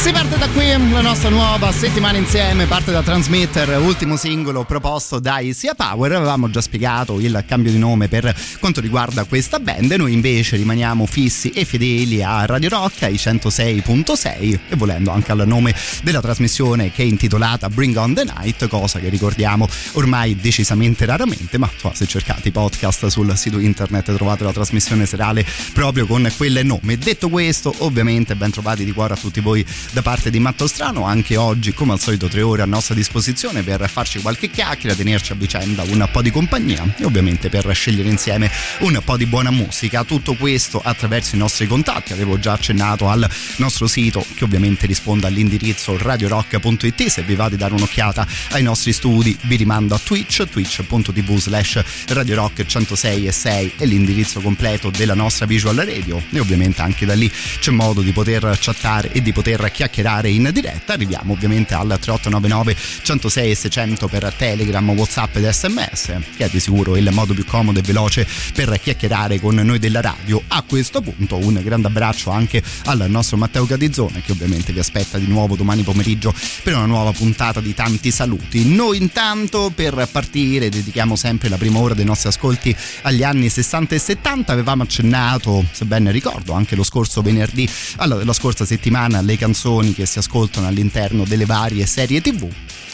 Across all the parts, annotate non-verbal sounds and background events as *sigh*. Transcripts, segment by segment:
Si parte da qui la nostra nuova settimana insieme, parte da Transmitter, ultimo singolo proposto dai Sia Power. Avevamo già spiegato il cambio di nome per quanto riguarda questa band. Noi invece rimaniamo fissi e fedeli a Radio Rock, ai 106.6 e volendo anche al nome della trasmissione che è intitolata Bring on the Night, cosa che ricordiamo ormai decisamente raramente, ma insomma, se cercate i podcast sul sito internet trovate la trasmissione serale proprio con quel nome. Detto questo, ovviamente ben trovati di cuore a tutti voi da parte di Matto Strano, anche oggi come al solito tre ore a nostra disposizione per farci qualche chiacchiera, tenerci a vicenda un po' di compagnia e ovviamente per scegliere insieme un po' di buona musica. Tutto questo attraverso i nostri contatti, avevo già accennato al nostro sito che ovviamente risponde all'indirizzo radiorock.it, se vi va di dare un'occhiata ai nostri studi vi rimando a Twitch, twitch.tv slash radiorock 106 e 6 è l'indirizzo completo della nostra visual radio. E ovviamente anche da lì c'è modo di poter chattare e di poter chiacchierare chiacchierare in diretta. Arriviamo ovviamente al 3899 106 e 600 per Telegram, Whatsapp ed SMS, che è di sicuro il modo più comodo e veloce per chiacchierare con noi della radio. A questo punto un grande abbraccio anche al nostro Matteo Catizzone che ovviamente vi aspetta di nuovo domani pomeriggio per una nuova puntata di tanti saluti. Noi intanto per partire dedichiamo sempre la prima ora dei nostri ascolti agli anni 60 e 70. Avevamo accennato, se ben ricordo, anche lo scorso venerdì, alla, la scorsa settimana alle canzoni canzoni che si ascoltano all'interno delle varie serie tv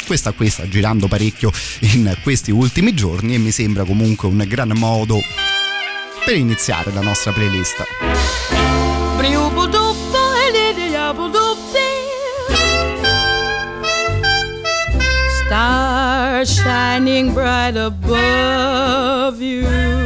questa qui sta girando parecchio in questi ultimi giorni e mi sembra comunque un gran modo per iniziare la nostra playlist. Star shining bright above you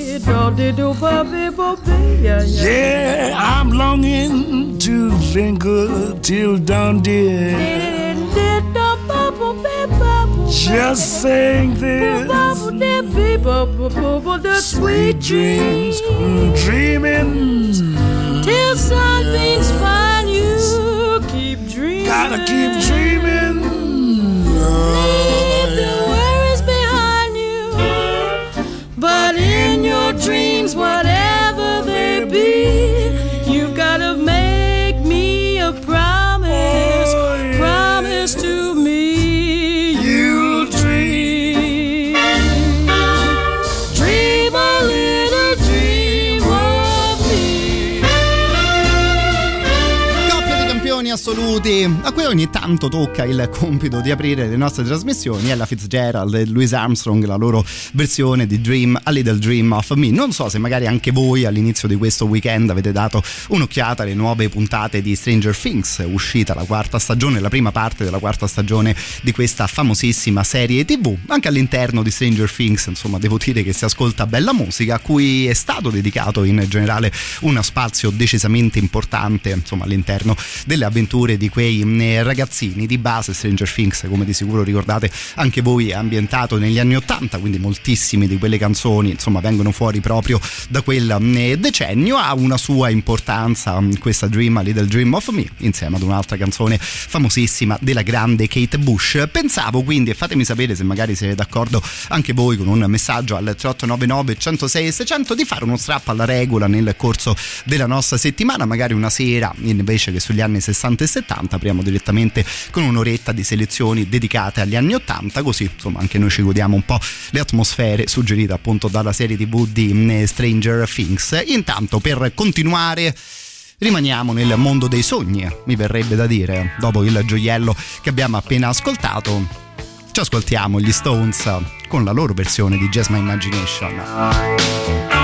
Yeah, I'm longing to linger till dawn, dear. Just saying this. Sweet dreams, dreaming. Till something's find you. Keep dreaming. Gotta keep dreaming. Leave the worries behind you. But dreams, whatever assoluti. A cui ogni tanto tocca il compito di aprire le nostre trasmissioni. Ella Fitzgerald e Louis Armstrong la loro versione di Dream A Little Dream of Me. Non so se magari anche voi all'inizio di questo weekend avete dato un'occhiata alle nuove puntate di Stranger Things uscita la quarta stagione la prima parte della quarta stagione di questa famosissima serie tv anche all'interno di Stranger Things insomma devo dire che si ascolta bella musica a cui è stato dedicato in generale uno spazio decisamente importante insomma all'interno delle avventure di quei mm, ragazzini di base Stranger Things come di sicuro ricordate anche voi è ambientato negli anni 80 quindi moltissime di quelle canzoni insomma vengono fuori proprio da quel mm, decennio. Ha una sua importanza mm, questa Dream a Little Dream of Me insieme ad un'altra canzone famosissima della grande Kate Bush. Pensavo quindi e fatemi sapere se magari siete d'accordo anche voi con un messaggio al 3899 106 600 di fare uno strap alla regola nel corso della nostra settimana magari una sera invece che sugli anni 60 e 70 apriamo direttamente con un'oretta di selezioni dedicate agli anni 80 così insomma anche noi ci godiamo un po' le atmosfere suggerite appunto dalla serie tv di Stranger Things intanto per continuare rimaniamo nel mondo dei sogni, mi verrebbe da dire, dopo il gioiello che abbiamo appena ascoltato. Ci ascoltiamo gli Stones con la loro versione di Jazz My Imagination.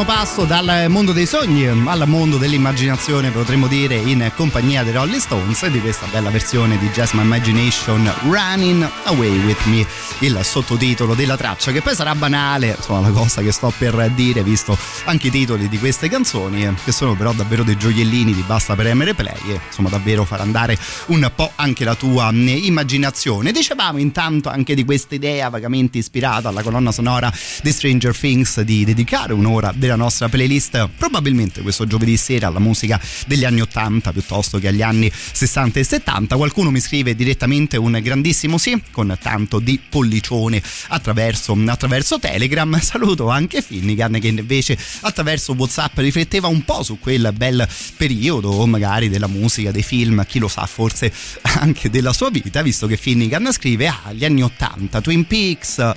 Grandissimo passo dal mondo dei sogni al mondo dell'immaginazione, potremmo dire, in compagnia dei Rolling Stones di questa bella versione di Jazz My Imagination Running Away With Me, il sottotitolo della traccia, che poi sarà banale, insomma, la cosa che sto per dire, visto anche i titoli di queste canzoni, che sono però davvero dei gioiellini di basta premere play insomma davvero far andare un po' anche la tua immaginazione. Dicevamo intanto anche di questa idea vagamente ispirata alla colonna sonora di Stranger Things di dedicare un'ora della nostra playlist probabilmente questo giovedì sera alla musica degli anni 80 piuttosto che agli anni 60 e 70. Qualcuno mi scrive direttamente un grandissimo sì con tanto di pollicione attraverso, attraverso Telegram. *laughs* Saluto anche Finnigan che invece attraverso WhatsApp rifletteva un po' su quel bel periodo magari della musica, dei film, chi lo sa, forse *laughs* anche della sua vita, visto che Finnigan scrive ah, anni 80, Twin Peaks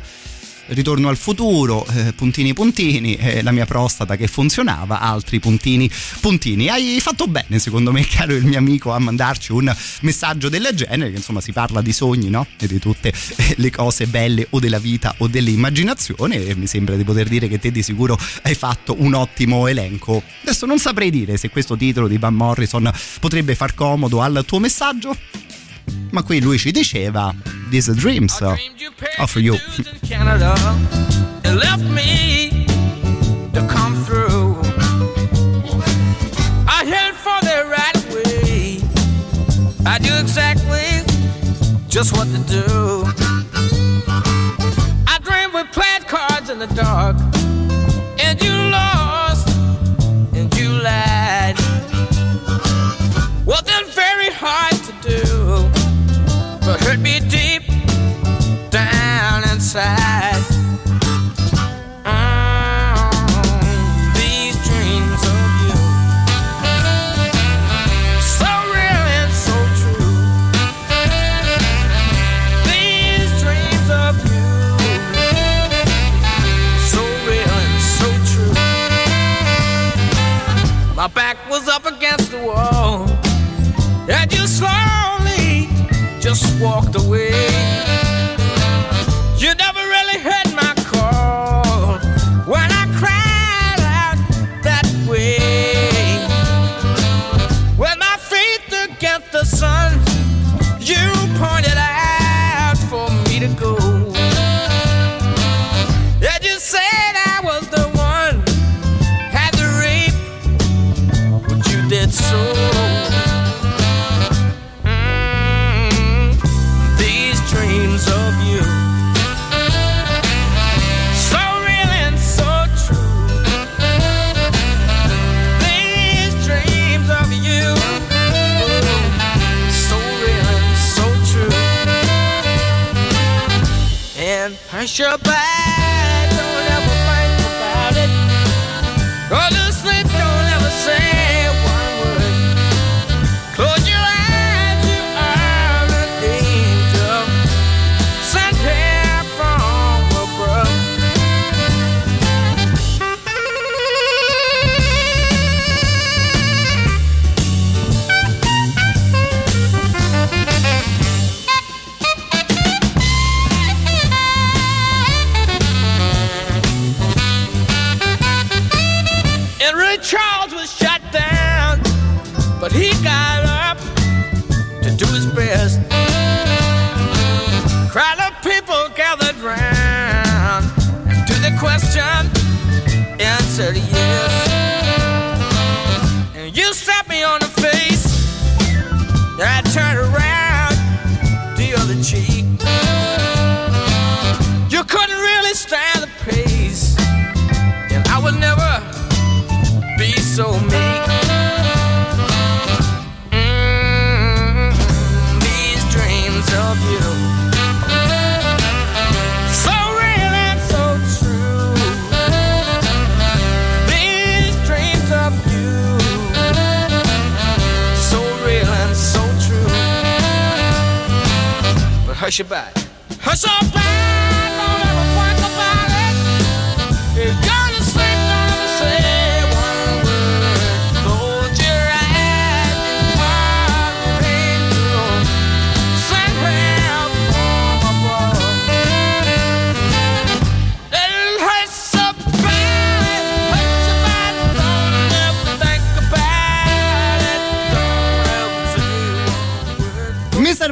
Ritorno al futuro, eh, puntini puntini, eh, la mia prostata che funzionava, altri puntini puntini. Hai fatto bene, secondo me, *laughs* caro il mio amico, a mandarci un messaggio del genere, che insomma si parla di sogni, no? E di tutte eh, le cose belle o della vita o dell'immaginazione e mi sembra di poter dire che te di sicuro hai fatto un ottimo elenco. Adesso non saprei dire se questo titolo di Van Morrison potrebbe far comodo al tuo messaggio, ma qui lui ci diceva These Dreams are uh, for you. Canada, left me to come through. I headed for the right way. I knew exactly just what to do. I dreamed we played cards in the dark, and you just walked away. Your back, he got up to do his best. Crowd of people gathered round, and to the question, answered yes. And you slapped me on the face, and I turned around the other cheek. You couldn't really stand hush your back, hush your back,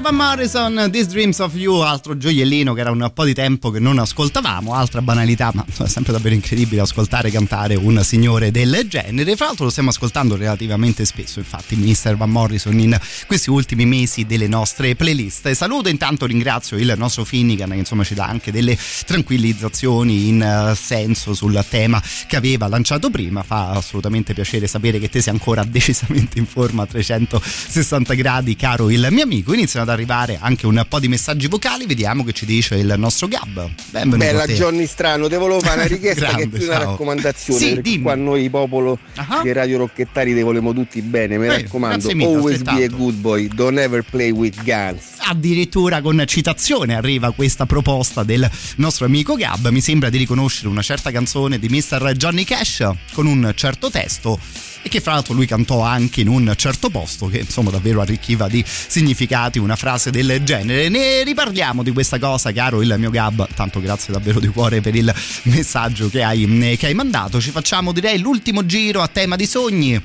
Van Morrison, These Dreams of You, altro gioiellino che era un po' di tempo che non ascoltavamo, altra banalità, ma è sempre davvero incredibile ascoltare e cantare un signore del genere. Fra l'altro lo stiamo ascoltando relativamente spesso, infatti, Mr. Van Morrison in questi ultimi mesi delle nostre playlist. Saluto intanto, ringrazio il nostro Finnegan che insomma ci dà anche delle tranquillizzazioni in uh, senso sul tema che aveva lanciato prima. Fa assolutamente piacere sapere che te sei ancora decisamente in forma a 360 gradi, caro il mio amico. Iniziano ad arrivare anche un po' di messaggi vocali, vediamo che ci dice il nostro Gab. Benvenuto. Bella Johnny Strano, ti volevo fare una *laughs* richiesta Grande, che è più una raccomandazione. Sì, perché dimmi. qua noi popolo uh-huh. dei radio rocchettari ti volemo tutti bene, mi Beh, raccomando, always be a good boy, don't ever play with guns. Addirittura con citazione arriva questa proposta del nostro amico Gab, mi sembra di riconoscere una certa canzone di Mr. Johnny Cash con un certo testo e che fra l'altro lui cantò anche in un certo posto che insomma davvero arricchiva di significati una frase del genere. Ne riparliamo di questa cosa, caro il mio Gab, tanto grazie davvero di cuore per il messaggio che hai, che hai mandato. Ci facciamo direi l'ultimo giro a tema di sogni.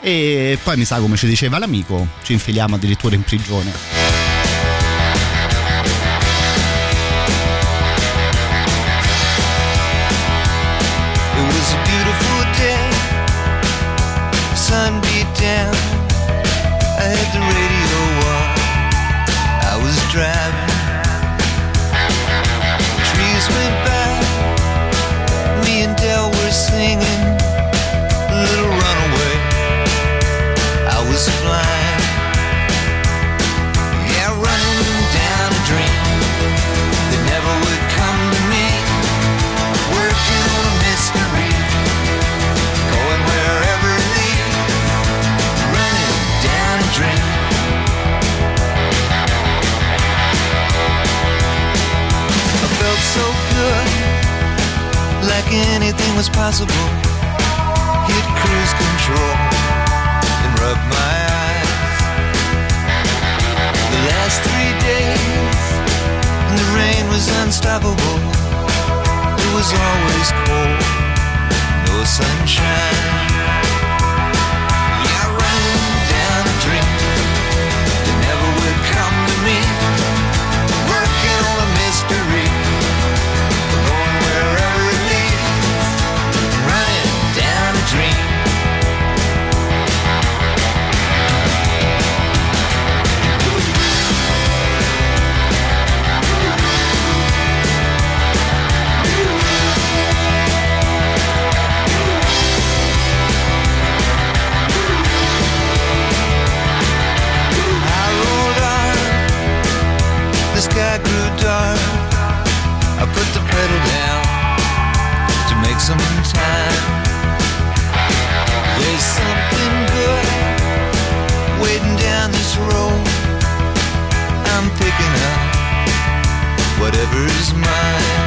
E poi mi sa come ci diceva l'amico, ci infiliamo addirittura in prigione. Was possible. Hit cruise control and rub my eyes. The last three days, the rain was unstoppable. It was always cold, no sunshine. Whatever's mine.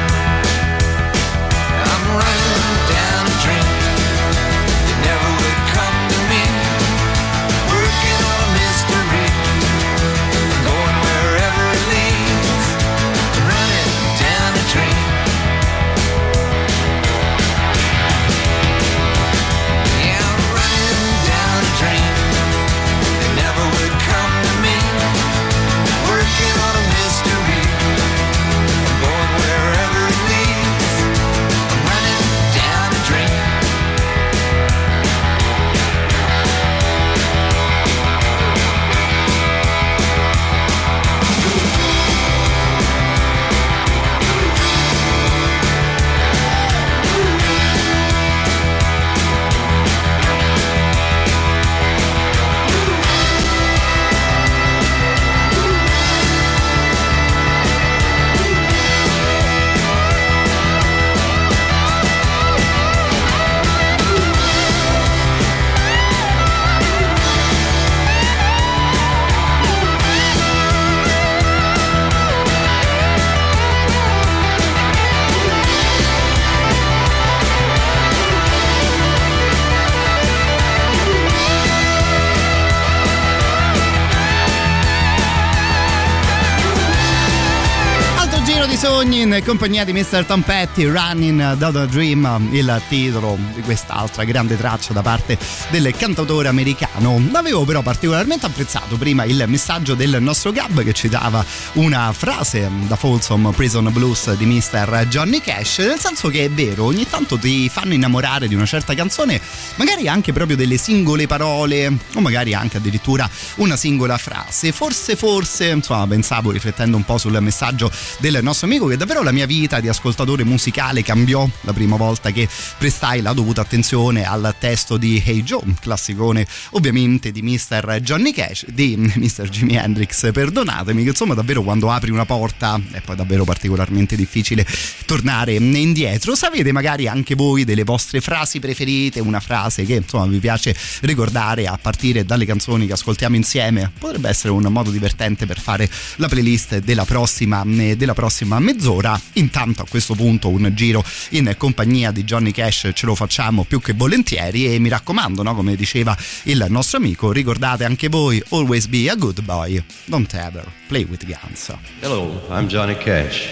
Sogni in compagnia di Mr. Tom Petty, Running Down a Dream, il titolo di quest'altra grande traccia da parte del cantautore americano. L'avevo però particolarmente apprezzato prima il messaggio del nostro Gab che ci dava una frase da Folsom Prison Blues di Mr. Johnny Cash, nel senso che è vero, ogni tanto ti fanno innamorare di una certa canzone, magari anche proprio delle singole parole o magari anche addirittura una singola frase. Forse, forse, insomma, pensavo riflettendo un po' sul messaggio del nostro amico che davvero la mia vita di ascoltatore musicale cambiò la prima volta che prestai la dovuta attenzione al testo di Hey Joe, classicone ovviamente di Mr. Johnny Cash, di Mr. Jimi Hendrix, perdonatemi, che insomma davvero quando apri una porta è poi davvero particolarmente difficile tornare indietro. Sapete magari anche voi delle vostre frasi preferite, una frase che insomma vi piace ricordare a partire dalle canzoni che ascoltiamo insieme, potrebbe essere un modo divertente per fare la playlist della prossima, della prossima mezz'ora. Intanto a questo punto un giro in compagnia di Johnny Cash ce lo facciamo più che volentieri e mi raccomando, no, come diceva il nostro amico, ricordate anche voi always be a good boy, don't ever play with guns. Hello, I'm Johnny Cash.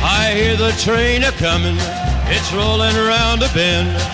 I hear the train a coming, it's rolling around a bend.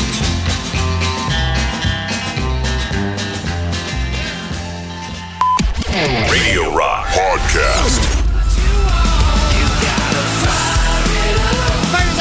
Radio Rock Podcast. Fire it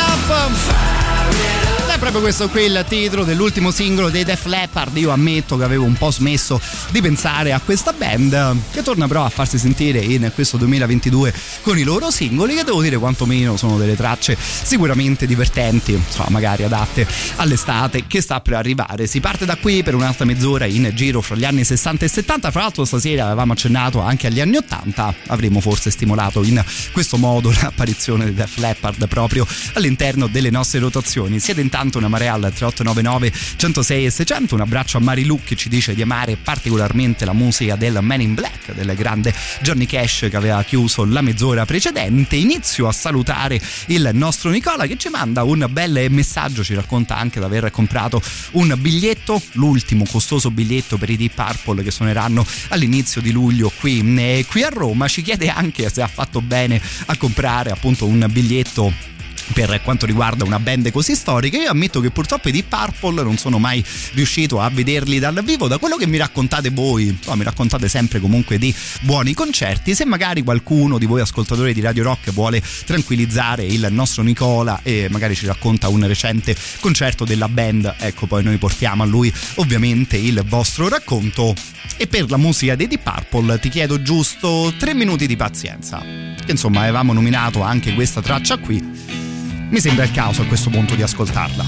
up! Proprio questo qui il titolo dell'ultimo singolo dei Def Leppard. Io ammetto che avevo un po' smesso di pensare a questa band che torna però a farsi sentire in questo 2022 con i loro singoli che devo dire quantomeno sono delle tracce sicuramente divertenti, insomma magari adatte all'estate che sta per arrivare. Si parte da qui per un'altra mezz'ora in giro fra gli anni 60 e 70, fra l'altro stasera avevamo accennato anche agli anni 80, avremmo forse stimolato in questo modo *laughs* l'apparizione di Def Leppard proprio all'interno delle nostre rotazioni. Siete intanto intanto una marea al 3899 106 e 600 un abbraccio a Marilu che ci dice di amare particolarmente la musica del Man in Black del grande Johnny Cash che aveva chiuso la mezz'ora precedente. Inizio a salutare il nostro Nicola che ci manda un bel messaggio ci racconta anche di aver comprato un biglietto l'ultimo costoso biglietto per i Deep Purple che suoneranno all'inizio di luglio qui, eh, qui a Roma. Ci chiede anche se ha fatto bene a comprare appunto un biglietto per quanto riguarda una band così storica. Io ammetto che purtroppo i Deep Purple non sono mai riuscito a vederli dal vivo. Da quello che mi raccontate voi, no, mi raccontate sempre comunque di buoni concerti. Se magari qualcuno di voi ascoltatori di Radio Rock vuole tranquillizzare il nostro Nicola e magari ci racconta un recente concerto della band, ecco poi noi portiamo a lui ovviamente il vostro racconto. E per la musica dei Deep Purple ti chiedo giusto tre minuti di pazienza. Che insomma avevamo nominato anche questa traccia qui mi sembra il caso a questo punto di ascoltarla.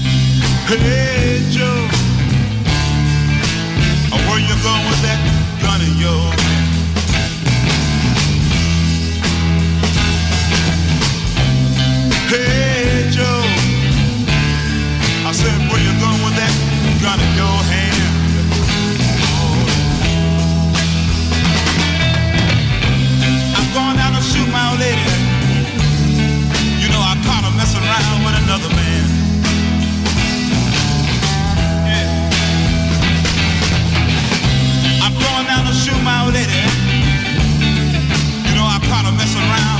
Hey Joe, where you going with that gun in your Hey Joe, down to shoot my old lady. You know I caught her messing around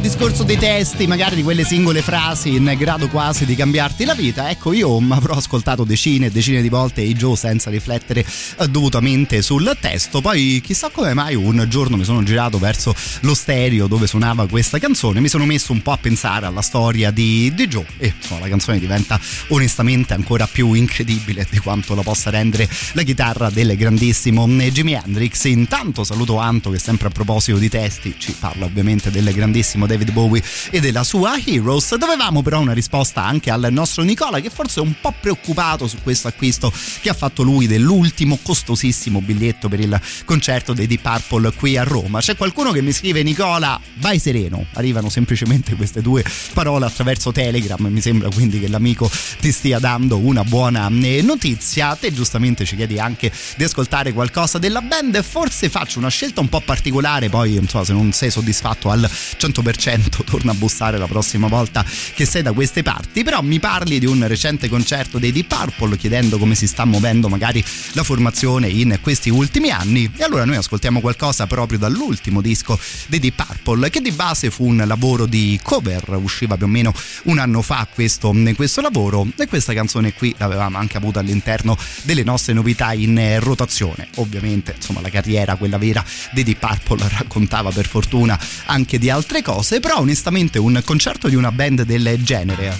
discorso dei testi, magari di quelle singole frasi in grado quasi di cambiarti la vita, ecco io avrò ascoltato decine e decine di volte i Joe senza riflettere eh, dovutamente sul testo, poi chissà come mai un giorno mi sono girato verso lo stereo dove suonava questa canzone, mi sono messo un po' a pensare alla storia di, di Joe e insomma la canzone diventa onestamente ancora più incredibile di quanto la possa rendere la chitarra del grandissimo Jimi Hendrix. Intanto saluto Anto che sempre a proposito di testi ci parla ovviamente del grandissimo David David Bowie e della sua Heroes. Dovevamo però una risposta anche al nostro Nicola che forse è un po' preoccupato su questo acquisto che ha fatto lui dell'ultimo costosissimo biglietto per il concerto dei Deep Purple qui a Roma. C'è qualcuno che mi scrive Nicola vai sereno, arrivano semplicemente queste due parole attraverso Telegram, mi sembra quindi che l'amico ti stia dando una buona eh, notizia. Te giustamente ci chiedi anche di ascoltare qualcosa della band, forse faccio una scelta un po' particolare, poi insomma se non sei soddisfatto al 100% 100% torna a bussare la prossima volta che sei da queste parti, però mi parli di un recente concerto dei Deep Purple chiedendo come si sta muovendo magari la formazione in questi ultimi anni e allora noi ascoltiamo qualcosa proprio dall'ultimo disco dei Deep Purple che di base fu un lavoro di cover, usciva più o meno un anno fa questo, questo lavoro e questa canzone qui l'avevamo anche avuta all'interno delle nostre novità in rotazione. Ovviamente insomma la carriera, quella vera dei Deep Purple *laughs* raccontava per fortuna anche di altre cose, però onestamente un concerto di una band del genere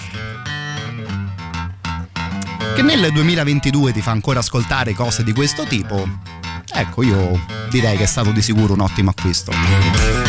che nel 2022 ti fa ancora ascoltare cose di questo tipo, ecco io direi che è stato di sicuro un ottimo acquisto.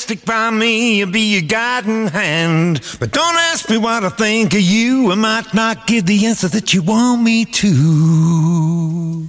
Stick by me, I'll be your guiding hand. But don't ask me what I think of you. I might not give the answer that you want me to.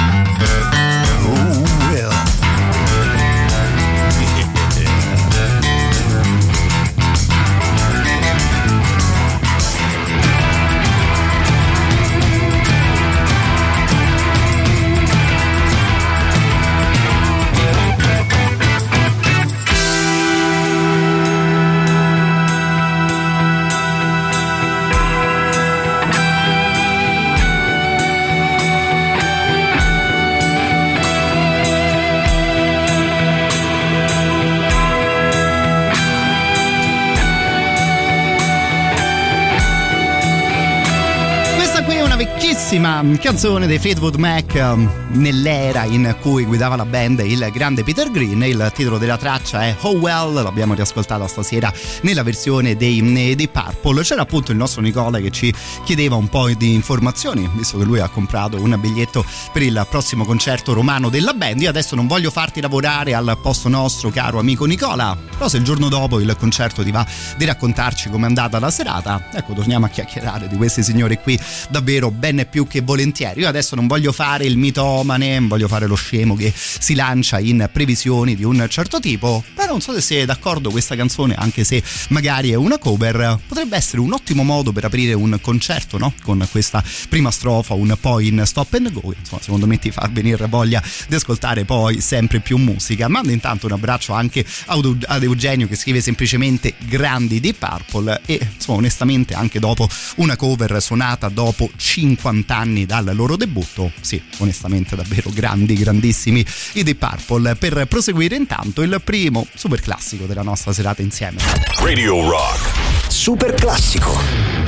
Canzone dei Fleetwood Mac um, nell'era in cui guidava la band il grande Peter Green. Il titolo della traccia è Oh Well, l'abbiamo riascoltata stasera nella versione dei, dei Purple. C'era appunto il nostro Nicola che ci chiedeva un po' di informazioni, visto che lui ha comprato un biglietto per il prossimo concerto romano della band. Io adesso non voglio farti lavorare al posto nostro, caro amico Nicola, però se il giorno dopo il concerto ti va di raccontarci com'è andata la serata, ecco, torniamo a chiacchierare di questi signori qui da davvero ben più che volentieri. Io adesso non voglio fare il mitomane, non voglio fare lo scemo che si lancia in previsioni di un certo tipo, però non so se siete d'accordo questa canzone, anche se magari è una cover, potrebbe essere un ottimo modo per aprire un concerto, no? Con questa prima strofa un po' in stop and go, insomma, secondo me ti fa venire voglia di ascoltare poi sempre più musica. Mando intanto un abbraccio anche ad Eugenio che scrive semplicemente grandi di Purple e insomma onestamente anche dopo una cover suonata dopo 50 anni dal loro debutto, sì, onestamente davvero grandi, grandissimi i Deep Purple per proseguire intanto il primo super classico della nostra serata insieme. Radio Rock. Super classico.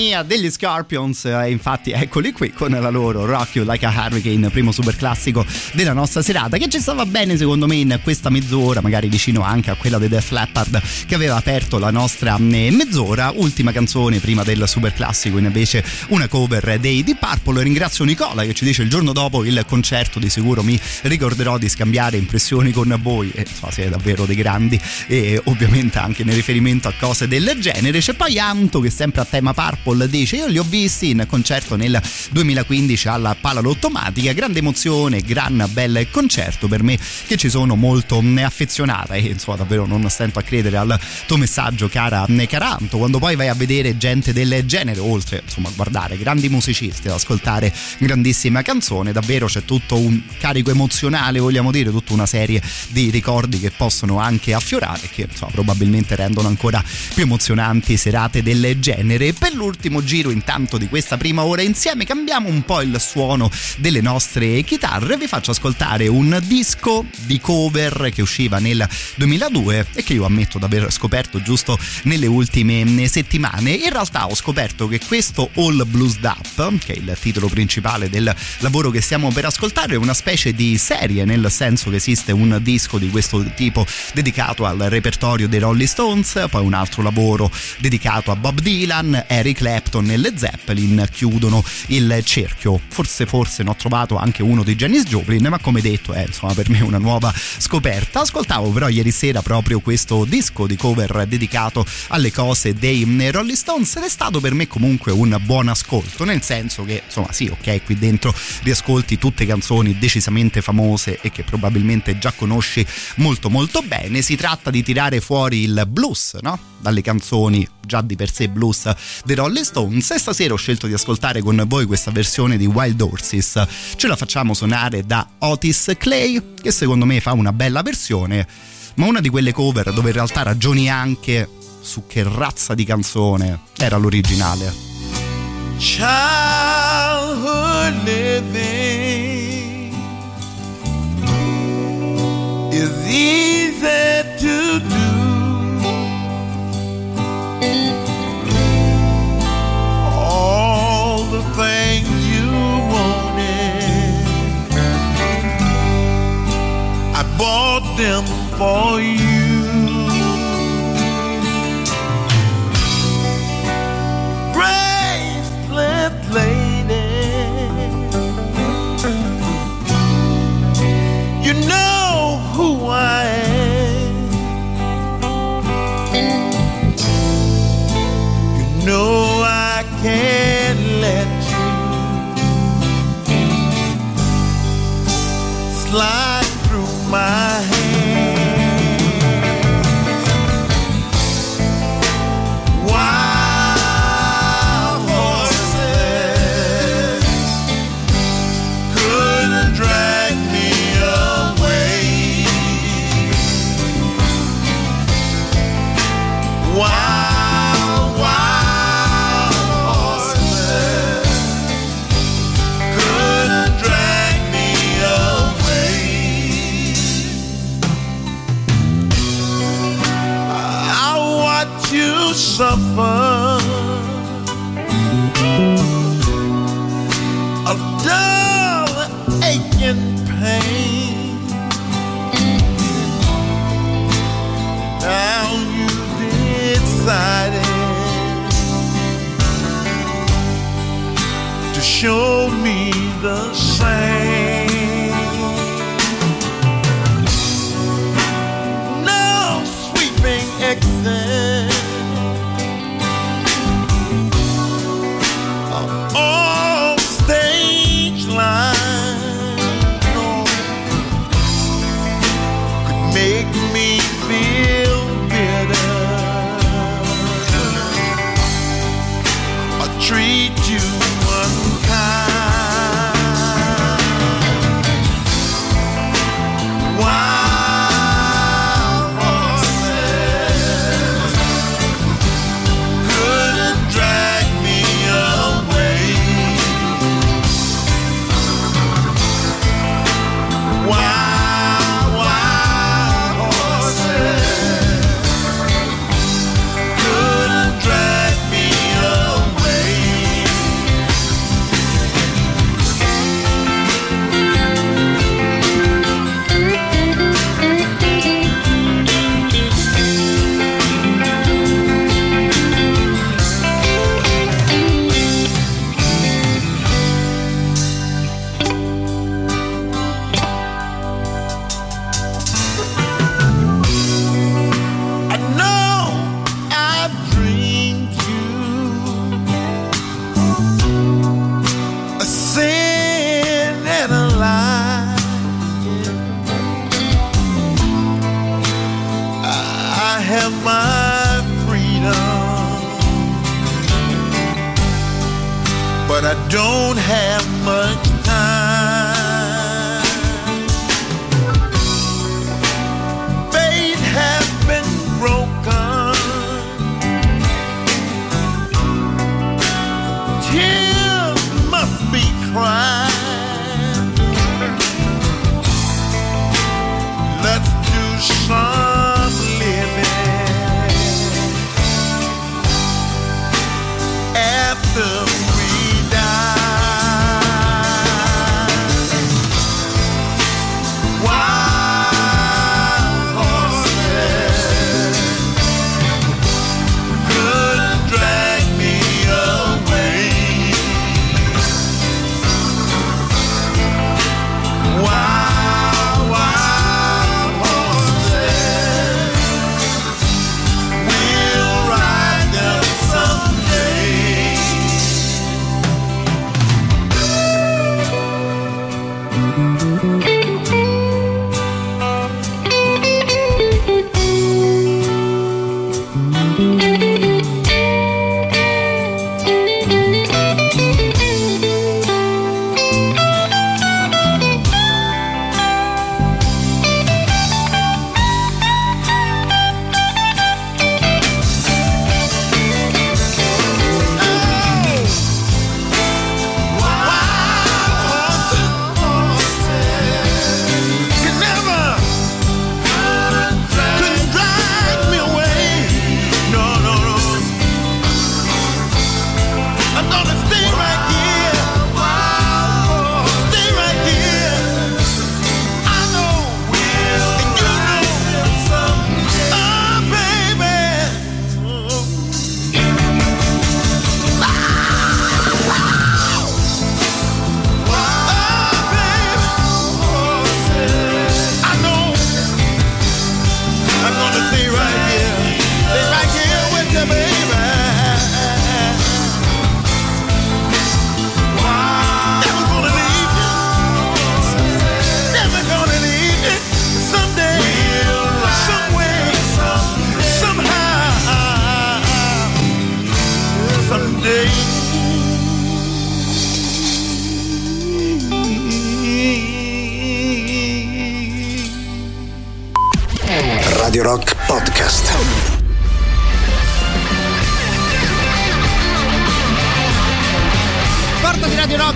Compagnia degli Scorpions e infatti eccoli qui con la loro Rock You Like a Hurricane, primo super classico della nostra serata che ci stava bene secondo me in questa mezz'ora, magari vicino anche a quella dei Def Leppard che aveva aperto la nostra eh, mezz'ora. Ultima canzone prima del super classico invece una cover dei Deep Purple. Ringrazio Nicola che ci dice il giorno dopo il concerto di sicuro mi ricorderò di scambiare impressioni con voi e so, siete davvero dei grandi e ovviamente anche nel riferimento a cose del genere. C'è poi Anto che sempre a tema Purple dice io li ho visti in concerto nel 2015 alla Pala Lottomatica, grande emozione, gran bel concerto per me che ci sono molto affezionata. E insomma davvero non stento a credere al tuo messaggio cara Caranto quando poi vai a vedere gente del genere oltre insomma a guardare grandi musicisti ad ascoltare grandissima canzone davvero c'è tutto un carico emozionale vogliamo dire tutta una serie di ricordi che possono anche affiorare che insomma probabilmente rendono ancora più emozionanti serate del genere. Per l'ultimo giro intanto di questa prima ora insieme cambiamo un po' il suono delle nostre chitarre. Vi faccio ascoltare un disco di cover che usciva nel 2002 e che io ammetto di aver scoperto giusto nelle ultime settimane. In realtà ho scoperto che questo All Blues Up che è il titolo principale del lavoro che stiamo per ascoltare è una specie di serie nel senso che esiste un disco di questo tipo dedicato al repertorio dei Rolling Stones poi un altro lavoro dedicato a Bob Dylan Eric Clapton e le Zeppelin chiudono il cerchio. Forse forse ne ho trovato anche uno di Janis Joplin ma come detto è insomma per me una nuova scoperta. Ascoltavo però ieri sera proprio questo disco di cover dedicato alle cose dei Rolling Stones ed è stato per me comunque un buon ascolto nel senso che insomma sì ok qui dentro riascolti tutte canzoni decisamente famose e che probabilmente già conosci molto molto bene. Si tratta di tirare fuori il blues no? dalle canzoni già di per sé blues dei Rolling Stones. E stasera ho scelto di ascoltare con voi questa versione di Wild Horses. Ce la facciamo suonare da Otis Clay che secondo me fa una bella versione ma una di quelle cover dove in realtà ragioni anche su che razza di canzone era l'originale. Childhood living is easy to do bought them for you. Bracelet lady, you know who I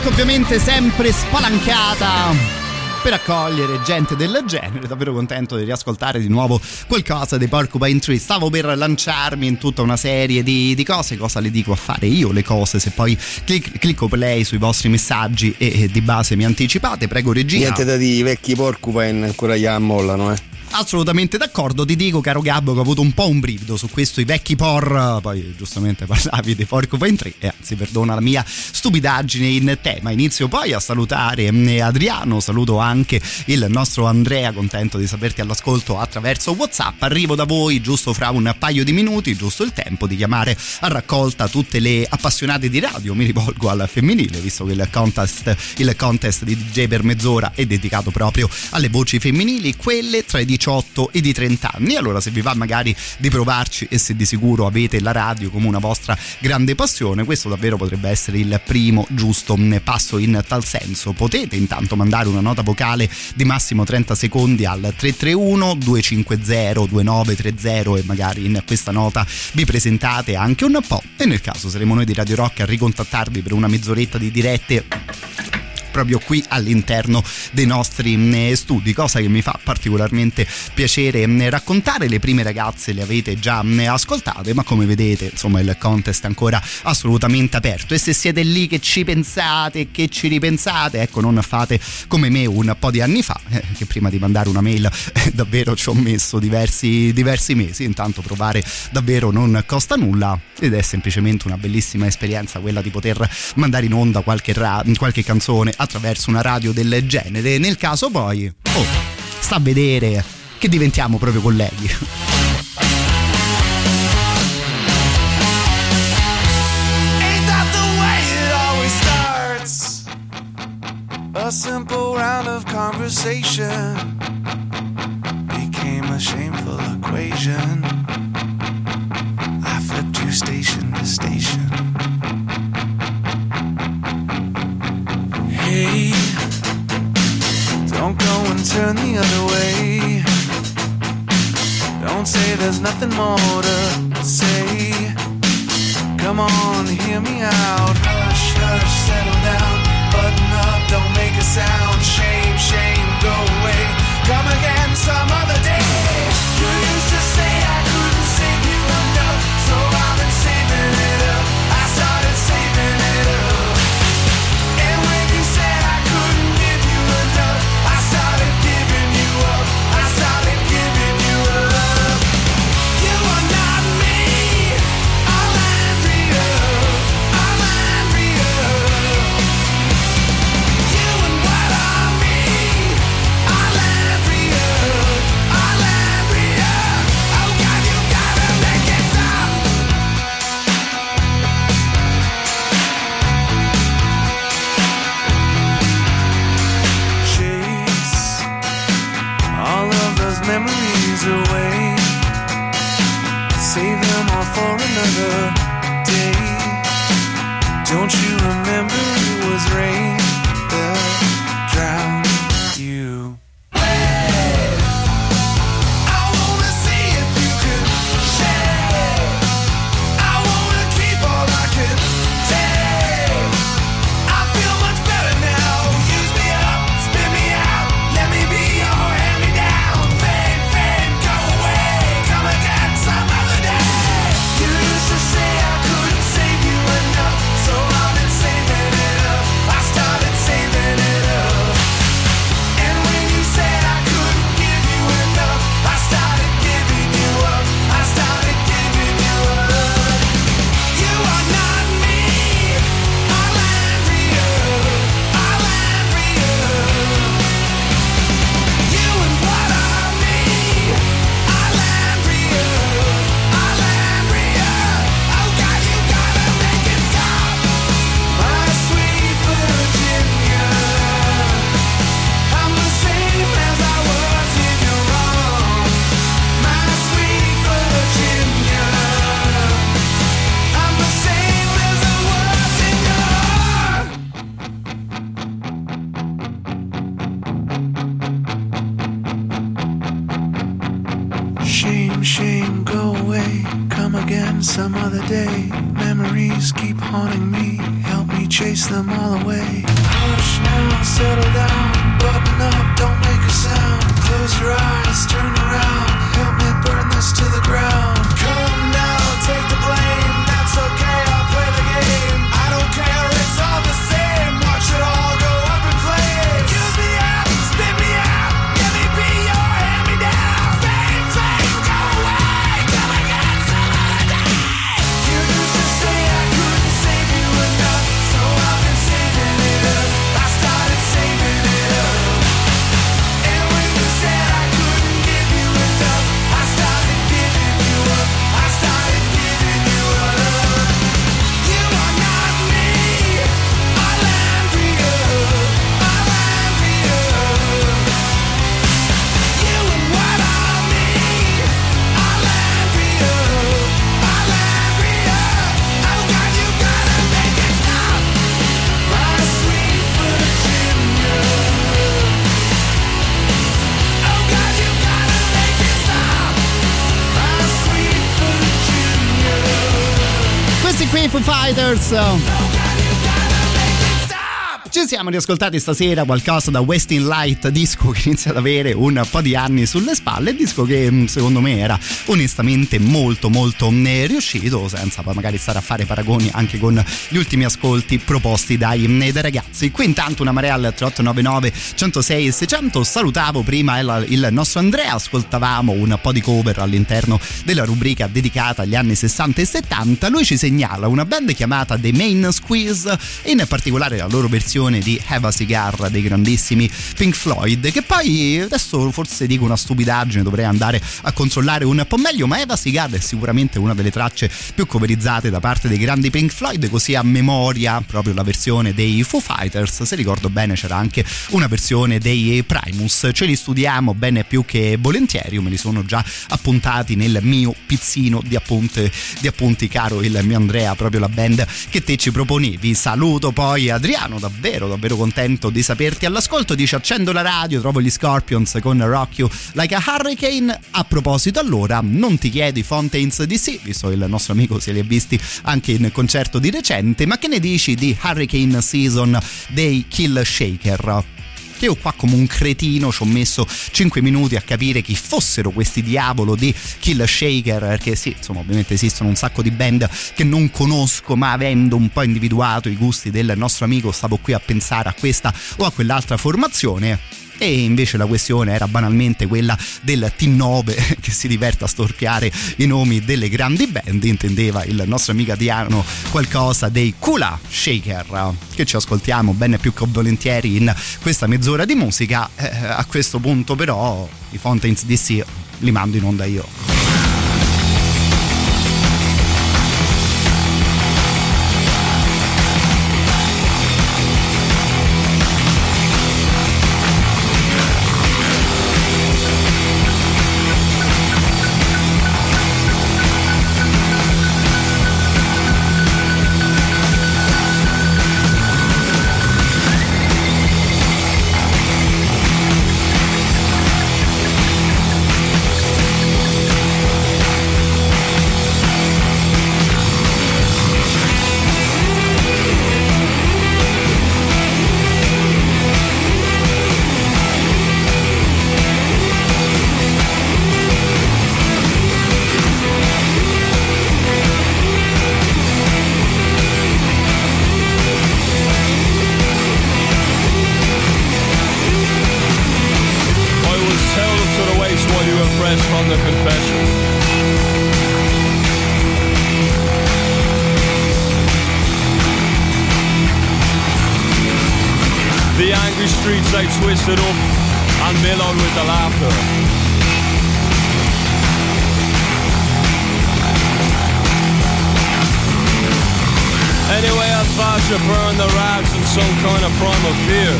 Rock ovviamente sempre spalancata per accogliere gente del genere. Davvero contento di riascoltare di nuovo qualcosa dei Porcupine Tree. Stavo per lanciarmi in tutta una serie di, di cose. Cosa le dico a fare io le cose? Se poi clic- clicco play sui vostri messaggi e, e di base mi anticipate, prego regia. Niente da dire, vecchi porcupine ancora gli ammollano, eh. Assolutamente d'accordo, ti dico caro Gabbo che ho avuto un po' un brivido su questo i vecchi por, poi giustamente *laughs* parlavi dei Porcupine 3 e anzi perdona la mia stupidaggine in tema. Inizio poi a salutare mm, Adriano, saluto anche il nostro Andrea, contento di saperti all'ascolto attraverso Whatsapp. Arrivo da voi giusto fra un paio di minuti, giusto il tempo di chiamare a raccolta tutte le appassionate di radio. Mi rivolgo al femminile, visto che il contest, il contest di DJ per mezz'ora è dedicato proprio alle voci femminili, quelle tra i 18 e i 30 anni. Allora, se vi va magari di provarci e se di sicuro avete la radio come una vostra grande passione, questo davvero potrebbe essere il primo giusto mm, passo in tal senso. Potete intanto mandare una nota vocale di massimo 30 secondi al 331 250 2930 e magari in questa nota vi presentate anche un po' e nel caso saremo noi di Radio Rock a ricontattarvi per una mezz'oretta di dirette proprio qui all'interno dei nostri mm, studi, cosa che mi fa particolarmente piacere mm, raccontare. Le prime ragazze le avete già mm, ascoltate, ma come vedete, insomma, il contest è ancora assolutamente aperto. E se siete lì che ci pensate, che ci ripensate, ecco, non fate come me un po' di anni fa, eh, che prima di mandare una mail eh, davvero ci ho messo diversi, diversi mesi. Intanto provare davvero non costa nulla ed è semplicemente una bellissima esperienza quella di poter mandare in onda qualche, ra- qualche canzone attraverso una radio del genere. Nel caso poi, oh, sta a vedere che diventiamo proprio colleghi. A simple round of conversation became a shameful equation. I flipped you station to station. away. Don't go and turn the other way. Don't say there's nothing more to say. Come on, hear me out. Hush, hush, settle down. Button up, don't make a sound. Shame, shame, go away. Come again some other day. For another day. Don't you remember it was rain qui Foo Fighters. Ci siamo riascoltati stasera qualcosa da Westin Light, disco che inizia ad avere un po' di anni sulle spalle, disco che mm, secondo me era onestamente molto molto mm, riuscito, senza poi magari stare a fare paragoni anche con gli ultimi ascolti proposti dai, mm, dai ragazzi. Qui intanto una marea al 3899 106 e 600, salutavo prima il, nostro Andrea, ascoltavamo un po' di cover all'interno della rubrica dedicata agli anni 60 e 70, lui ci segnala una band chiamata The Main Squeeze in particolare la loro versione di Have a Cigar dei grandissimi Pink Floyd che poi adesso forse dico una stupidaggine dovrei andare a controllare un po' meglio ma Have a Cigar è sicuramente una delle tracce più coverizzate da parte dei grandi Pink Floyd così a memoria proprio la versione dei Foo Fighters. Se ricordo bene c'era anche una versione dei Primus. Ce li studiamo bene più che volentieri me li sono già appuntati nel mio pizzino di, appunti, di appunti caro il mio Andrea proprio la band che te ci proponevi. Saluto poi Adriano davvero davvero davvero contento di saperti all'ascolto. Dice accendo la radio trovo gli Scorpions con Rock You Like a Hurricane. A proposito allora non ti chiedo i Fontaines DC visto che il nostro amico se li ha visti anche in concerto di recente ma che ne dici di Hurricane Season dei Kill Shaker che io qua come un cretino ci ho messo 5 minuti a capire chi fossero questi diavolo di Kill Shaker perché sì insomma ovviamente esistono un sacco di band che non conosco ma avendo un po' individuato i gusti del nostro amico stavo qui a pensare a questa o a quell'altra formazione e invece la questione era banalmente quella del T9 *laughs* che si diverte a storpiare i nomi delle grandi band intendeva il nostro amico Adriano qualcosa dei Kula Shaker che ci ascoltiamo bene più che volentieri in questa mezz'ora di musica. Eh, a questo punto però i Fountains DC li mando in onda io streets they twisted up and mellowed with the laughter. Anyway, I thought you burned the rags in some kind of primal fear.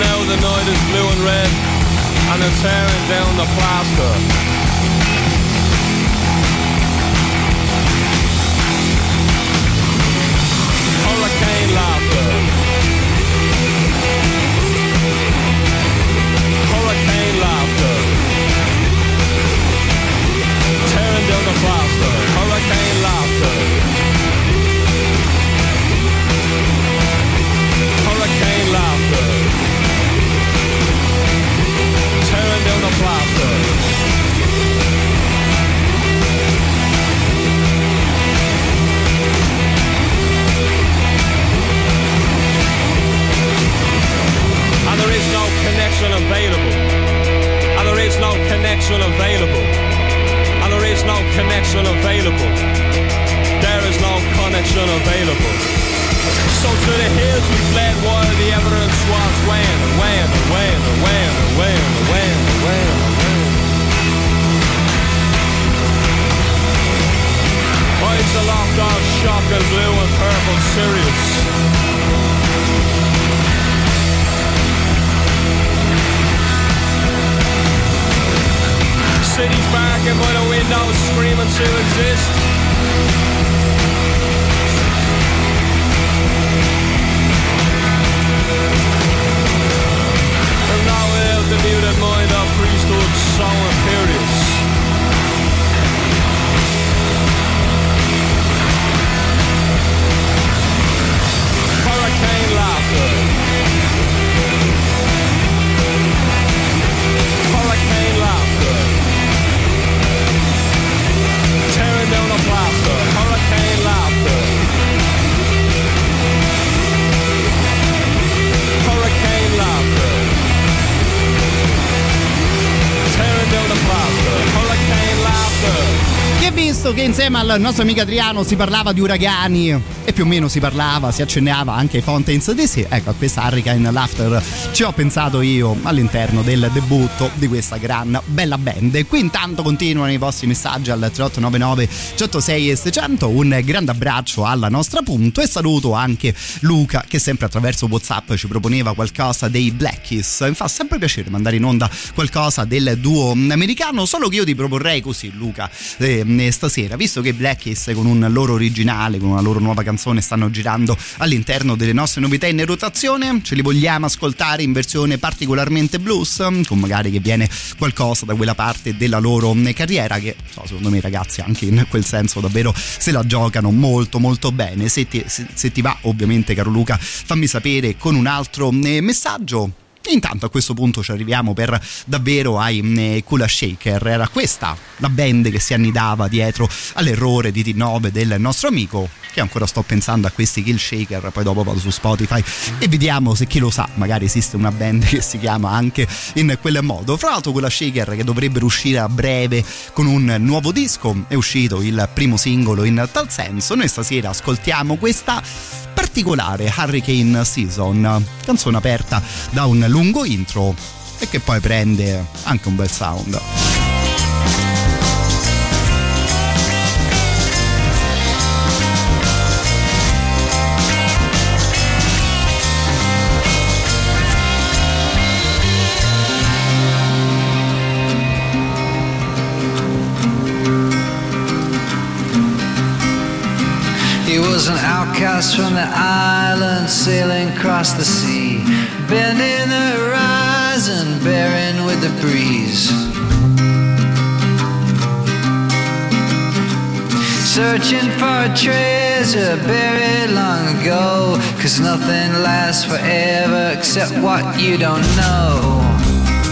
Now the night is blue and red, and it's tearing down the plaster. Insieme al nostro amico Adriano si parlava di uragani e più o meno si parlava, si accennava anche ai Fountains DC. Ecco, a questa Hurricane Laughter ci ho pensato io all'interno del debutto di questa gran bella band. Qui intanto continuano i vostri messaggi al 3899 106 e 600. Un grande abbraccio alla nostra punto e saluto anche Luca che sempre attraverso WhatsApp ci proponeva qualcosa dei Blackies. Mi fa sempre piacere mandare in onda qualcosa del duo americano, solo che io ti proporrei così Luca eh, stasera, visto che i Blackies con un loro originale, con una loro nuova canzone stanno girando all'interno delle nostre novità in rotazione, ce li vogliamo ascoltare in versione particolarmente blues, con magari che viene qualcosa da quella parte della loro carriera che so, secondo me ragazzi anche in quel senso davvero se la giocano molto molto bene. Se ti, se, se ti va ovviamente caro Luca fammi sapere con un altro eh, messaggio Intanto a questo punto ci arriviamo per davvero ai eh, Kula Shaker. Era questa la band che si annidava dietro all'errore di T9 del nostro amico. Che ancora sto pensando a questi Kill Shaker. Poi dopo vado su Spotify e vediamo se chi lo sa, magari esiste una band *laughs* che si chiama anche in quel modo. Fra l'altro, Kula Shaker che dovrebbero uscire a breve con un nuovo disco. È uscito il primo singolo in tal senso. Noi stasera ascoltiamo questa particolare Hurricane Season, canzone aperta da un lungo intro e che poi prende anche un bel sound. Was an outcast from the island, sailing across the sea, bending horizon, bearing with the breeze. Searching for a treasure buried long ago, cause nothing lasts forever except what you don't know.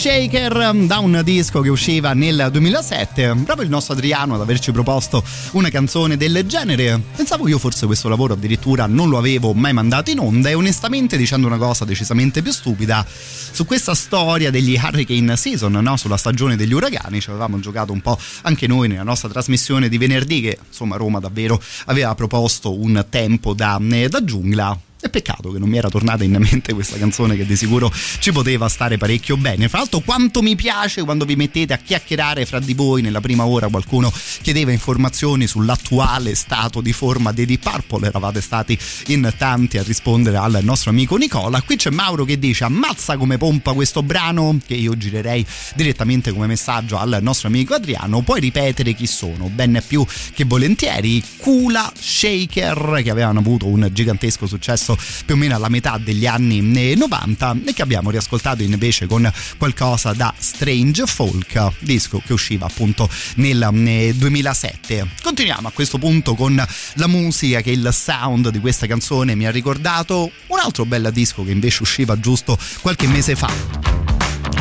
Shaker um, da un disco che usciva nel 2007. Proprio il nostro Adriano ad averci proposto una canzone del genere. Pensavo io forse questo lavoro addirittura non lo avevo mai mandato in onda e onestamente dicendo una cosa decisamente più stupida su questa storia degli Hurricane Season, no? sulla stagione degli uragani, ci avevamo giocato un po' anche noi nella nostra trasmissione di venerdì che insomma Roma davvero aveva proposto un tempo da, eh, da giungla è peccato che non mi era tornata in mente questa canzone che di sicuro ci poteva stare parecchio bene. Fra l'altro quanto mi piace quando vi mettete a chiacchierare fra di voi nella prima ora qualcuno chiedeva informazioni sull'attuale stato di forma dei Deep Purple, eravate stati in tanti a rispondere al nostro amico Nicola. Qui c'è Mauro che dice ammazza come pompa questo brano che io girerei direttamente come messaggio al nostro amico Adriano. Puoi ripetere chi sono? Ben più che volentieri. Kula Shaker che avevano avuto un gigantesco successo più o meno alla metà degli anni 90 e che abbiamo riascoltato invece con qualcosa da Strange Folk, disco che usciva appunto nel 2007. Continuiamo a questo punto con la musica che il sound di questa canzone mi ha ricordato un altro bel disco che invece usciva giusto qualche mese fa.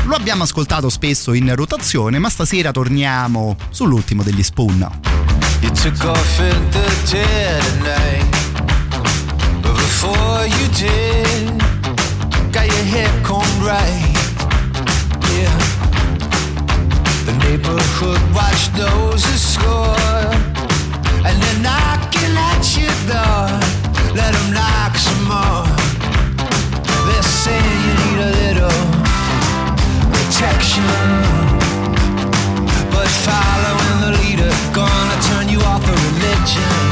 Lo abbiamo ascoltato spesso in rotazione, ma stasera torniamo sull'ultimo degli Spoon. You took off in the dead of night. Before you did, got your hair combed right. Yeah. The neighborhood watch knows the score. And they're knocking at your door. Let them knock some more. They're saying you need a little protection. But following the leader, gonna turn you off the religion.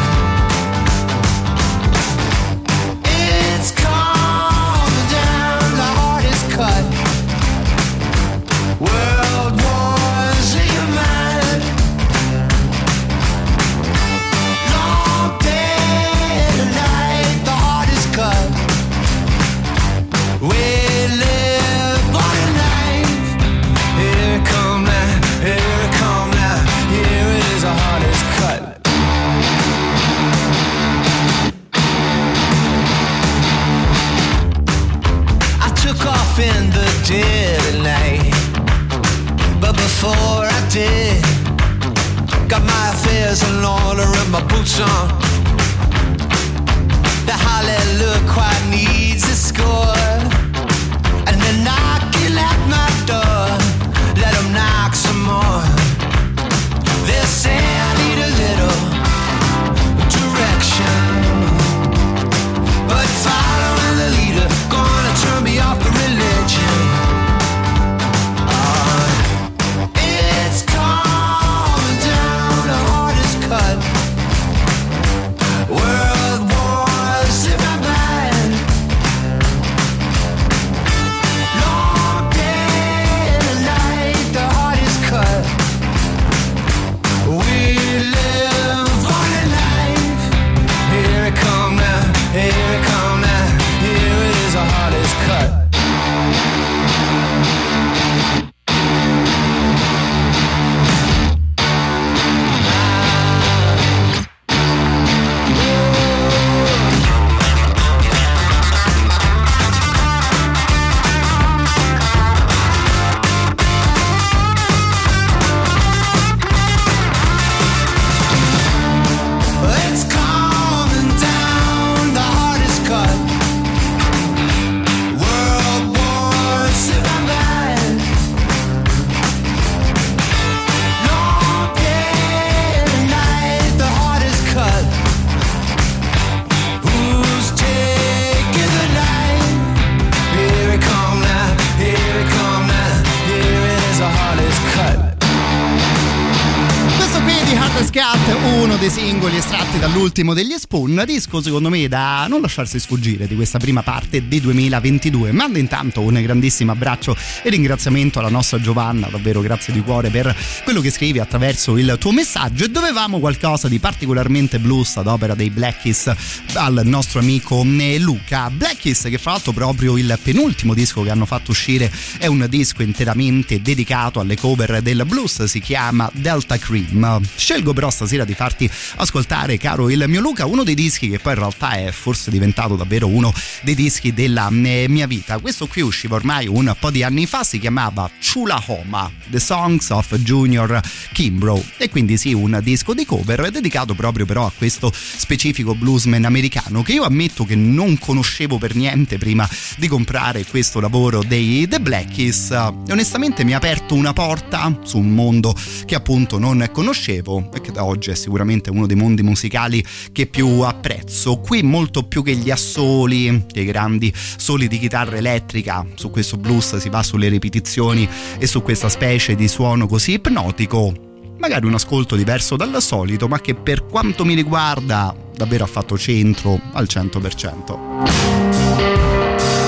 Before I did, got my affairs in order and my boots on. The hallelujah quite Scat, uno dei singoli estratti dall'ultimo degli Spoon, disco secondo me da non lasciarsi sfuggire di questa prima parte di 2022. Mando intanto un grandissimo abbraccio e ringraziamento alla nostra Giovanna, davvero grazie di cuore per quello che scrivi attraverso il tuo messaggio e dovevamo qualcosa di particolarmente blues ad opera dei Black Keys al nostro amico eh, Luca. Black Keys che fra l'altro proprio il penultimo disco che hanno fatto uscire è un disco interamente dedicato alle cover del blues, si chiama Delta Cream. Scelgo però stasera di farti ascoltare, caro il mio Luca, uno dei dischi che poi in realtà è forse diventato davvero uno dei dischi della eh, mia vita. Questo qui usciva ormai un po' di anni fa, si chiamava Chula Homa, The Songs of Junior Kimbrough e quindi sì, un disco di cover dedicato proprio però a questo specifico bluesman americano che io ammetto che non conoscevo per niente prima di comprare questo lavoro dei The Blackies e onestamente mi ha aperto una porta su un mondo che appunto non conoscevo che da oggi è sicuramente uno dei mondi musicali che più apprezzo. Qui molto più che gli assoli, che i grandi soli di chitarra elettrica, su questo blues si va sulle ripetizioni e su questa specie di suono così ipnotico. Magari un ascolto diverso dal solito, ma che per quanto mi riguarda davvero ha fatto centro al 100%.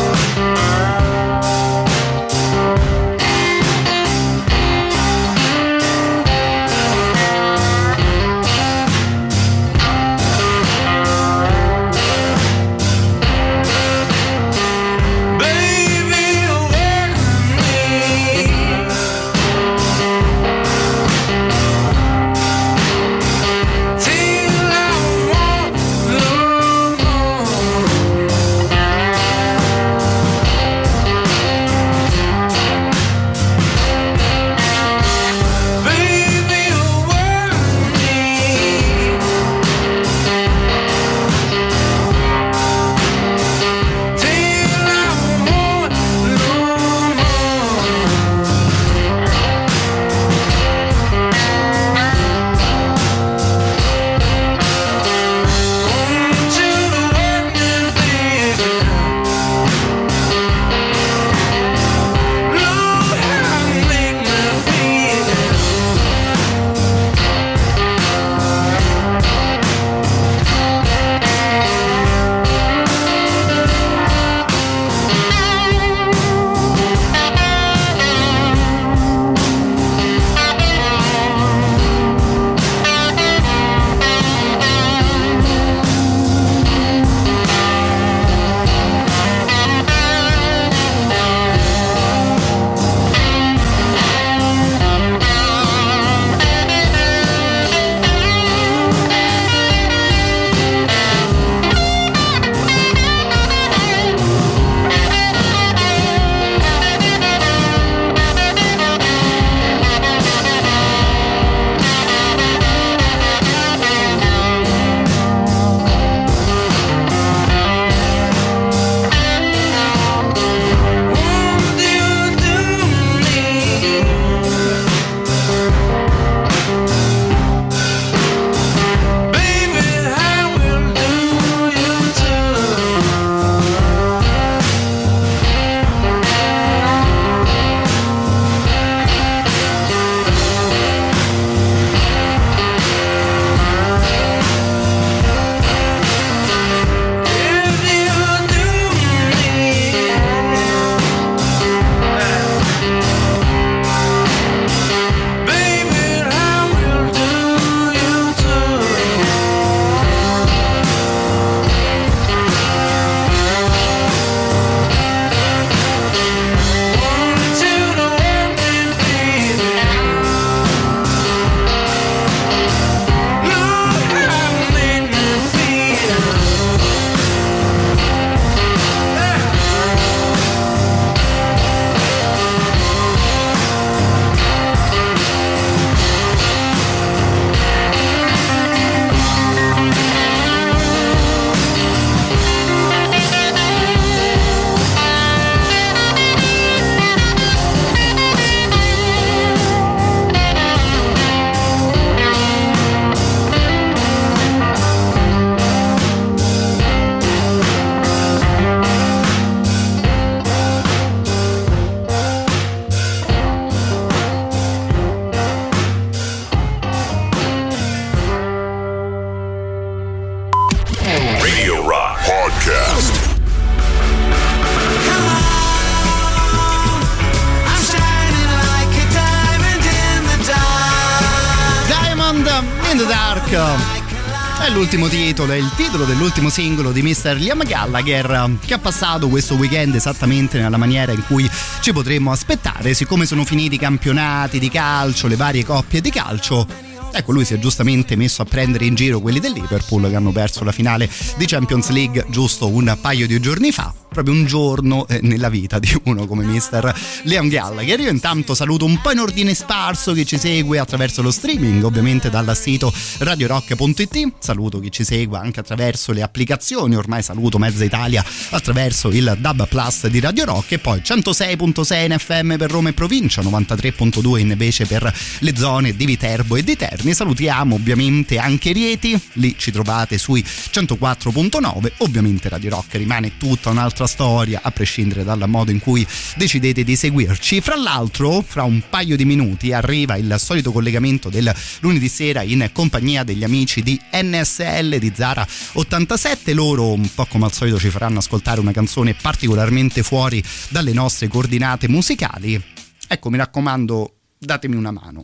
Dell'ultimo singolo di Mr. Liam Gallagher che ha passato questo weekend esattamente nella maniera in cui ci potremmo aspettare, siccome sono finiti i campionati di calcio, le varie coppie di calcio Ecco, lui si è giustamente messo a prendere in giro quelli del Liverpool che hanno perso la finale di Champions League giusto un paio di giorni fa proprio un giorno eh, nella vita di uno come Mr. Leon Gallagher. Io intanto saluto un po' in ordine sparso chi ci segue attraverso lo streaming, ovviamente dal sito radiorock.it. Saluto chi ci segue anche attraverso le applicazioni, ormai saluto mezza Italia attraverso il Dub Plus di Radio Rock e poi 106.6 in FM per Roma e provincia, 93.2 invece per le zone di Viterbo e di Terni. Salutiamo ovviamente anche Rieti, lì ci trovate sui 104.9. Ovviamente Radio Rock rimane tutta un'altra nostra storia, a prescindere dal modo in cui decidete di seguirci. Fra l'altro, fra un paio di minuti arriva il solito collegamento del lunedì sera in compagnia degli amici di NSL di Zara 87. Loro, un po' come al solito, ci faranno ascoltare una canzone particolarmente fuori dalle nostre coordinate musicali. Ecco, mi raccomando, datemi una mano.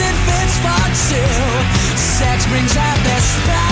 it fits for two sex brings out their spies.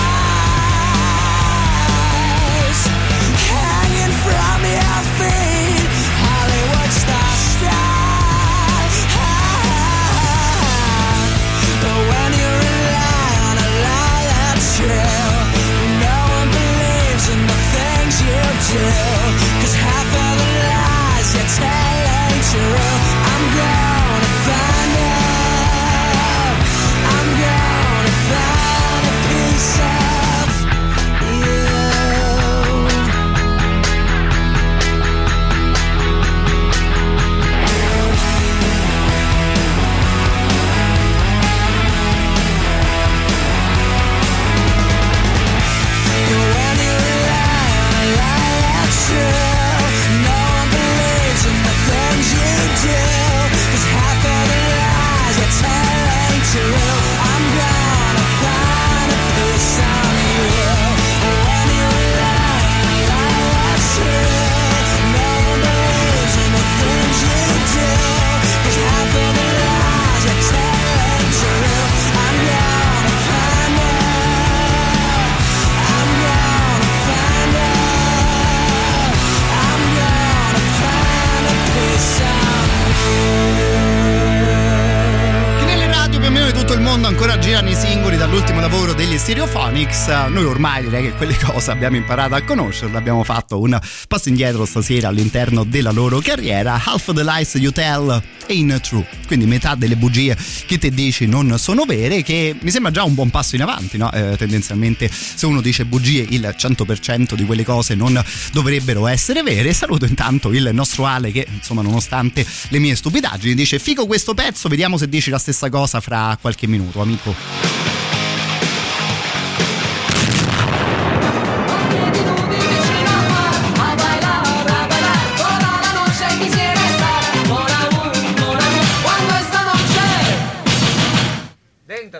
Mondo ancora girano i singoli dall'ultimo lavoro degli Stereophonics. Noi ormai direi che quelle cose abbiamo imparato a conoscerle, abbiamo fatto un passo indietro stasera all'interno della loro carriera. Half the lies you tell ain't true, quindi metà delle bugie che te dici non sono vere, che mi sembra già un buon passo in avanti, no? Eh, tendenzialmente se uno dice bugie il 100% di quelle cose non dovrebbero essere vere. Saluto intanto il nostro Ale che insomma nonostante le mie stupidaggini dice figo questo pezzo, vediamo se dici la stessa cosa fra qualche minuto minuto, amico.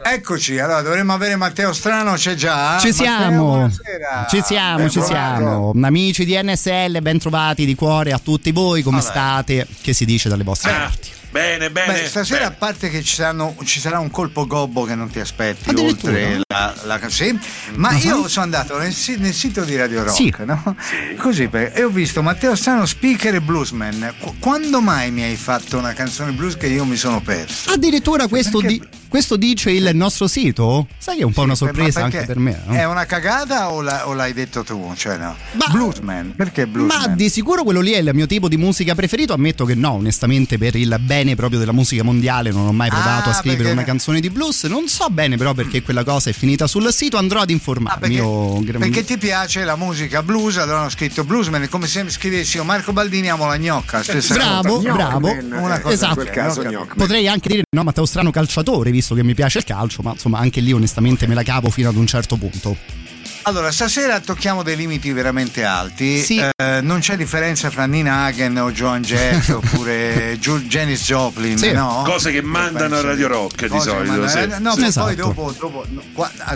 Eccoci, allora dovremmo avere Matteo Strano, c'è già? Ci siamo, Matteo, ci siamo, ben ci siamo. Amici di NSL, ben trovati di cuore a tutti voi, come Vabbè. state? Che si dice dalle vostre ah. parti? Bene, bene. Beh, stasera bene. a parte che ci, saranno, ci, sarà un colpo gobbo che non ti aspetti, oltre la, la sì, ma uh-huh. io sono andato nel, nel, sito di Radio Rock, sì. no? Sì. Così, e ho visto Matteo Strano, speaker e bluesman. Quando mai mi hai fatto una canzone blues che io mi sono perso? Addirittura questo Perché... di questo dice il nostro sito? Sai che è un po' una sorpresa anche per me. No? È una cagata o, la, o, l'hai detto tu? Cioè no. Ma, bluesman, perché bluesman? Ma di sicuro quello lì è il mio tipo di musica preferito. Ammetto che no, onestamente, per il bene proprio della musica mondiale non ho mai provato ah, a scrivere perché... una canzone di blues. Non so bene però perché quella cosa è finita sul sito, andrò ad informarmi. Ah, perché, perché, ti piace la musica blues, allora hanno scritto bluesman, è come se scrivessi io Marco Baldini amo la gnocca. Stessa bravo, cosa. bravo. Una cosa esatto. Caso, Potrei anche dire no, Matteo Strano calciatore, visto che mi piace il calcio ma insomma anche lì onestamente me la cavo fino ad un certo punto. Allora, stasera tocchiamo dei limiti veramente alti. Sì. Eh, non c'è differenza fra Nina Hagen o Joan Jett *laughs* oppure Janis Joplin, sì. no? Cose che mandano a Radio Rock di solito. Sì. No, sì, esatto. poi dopo, dopo,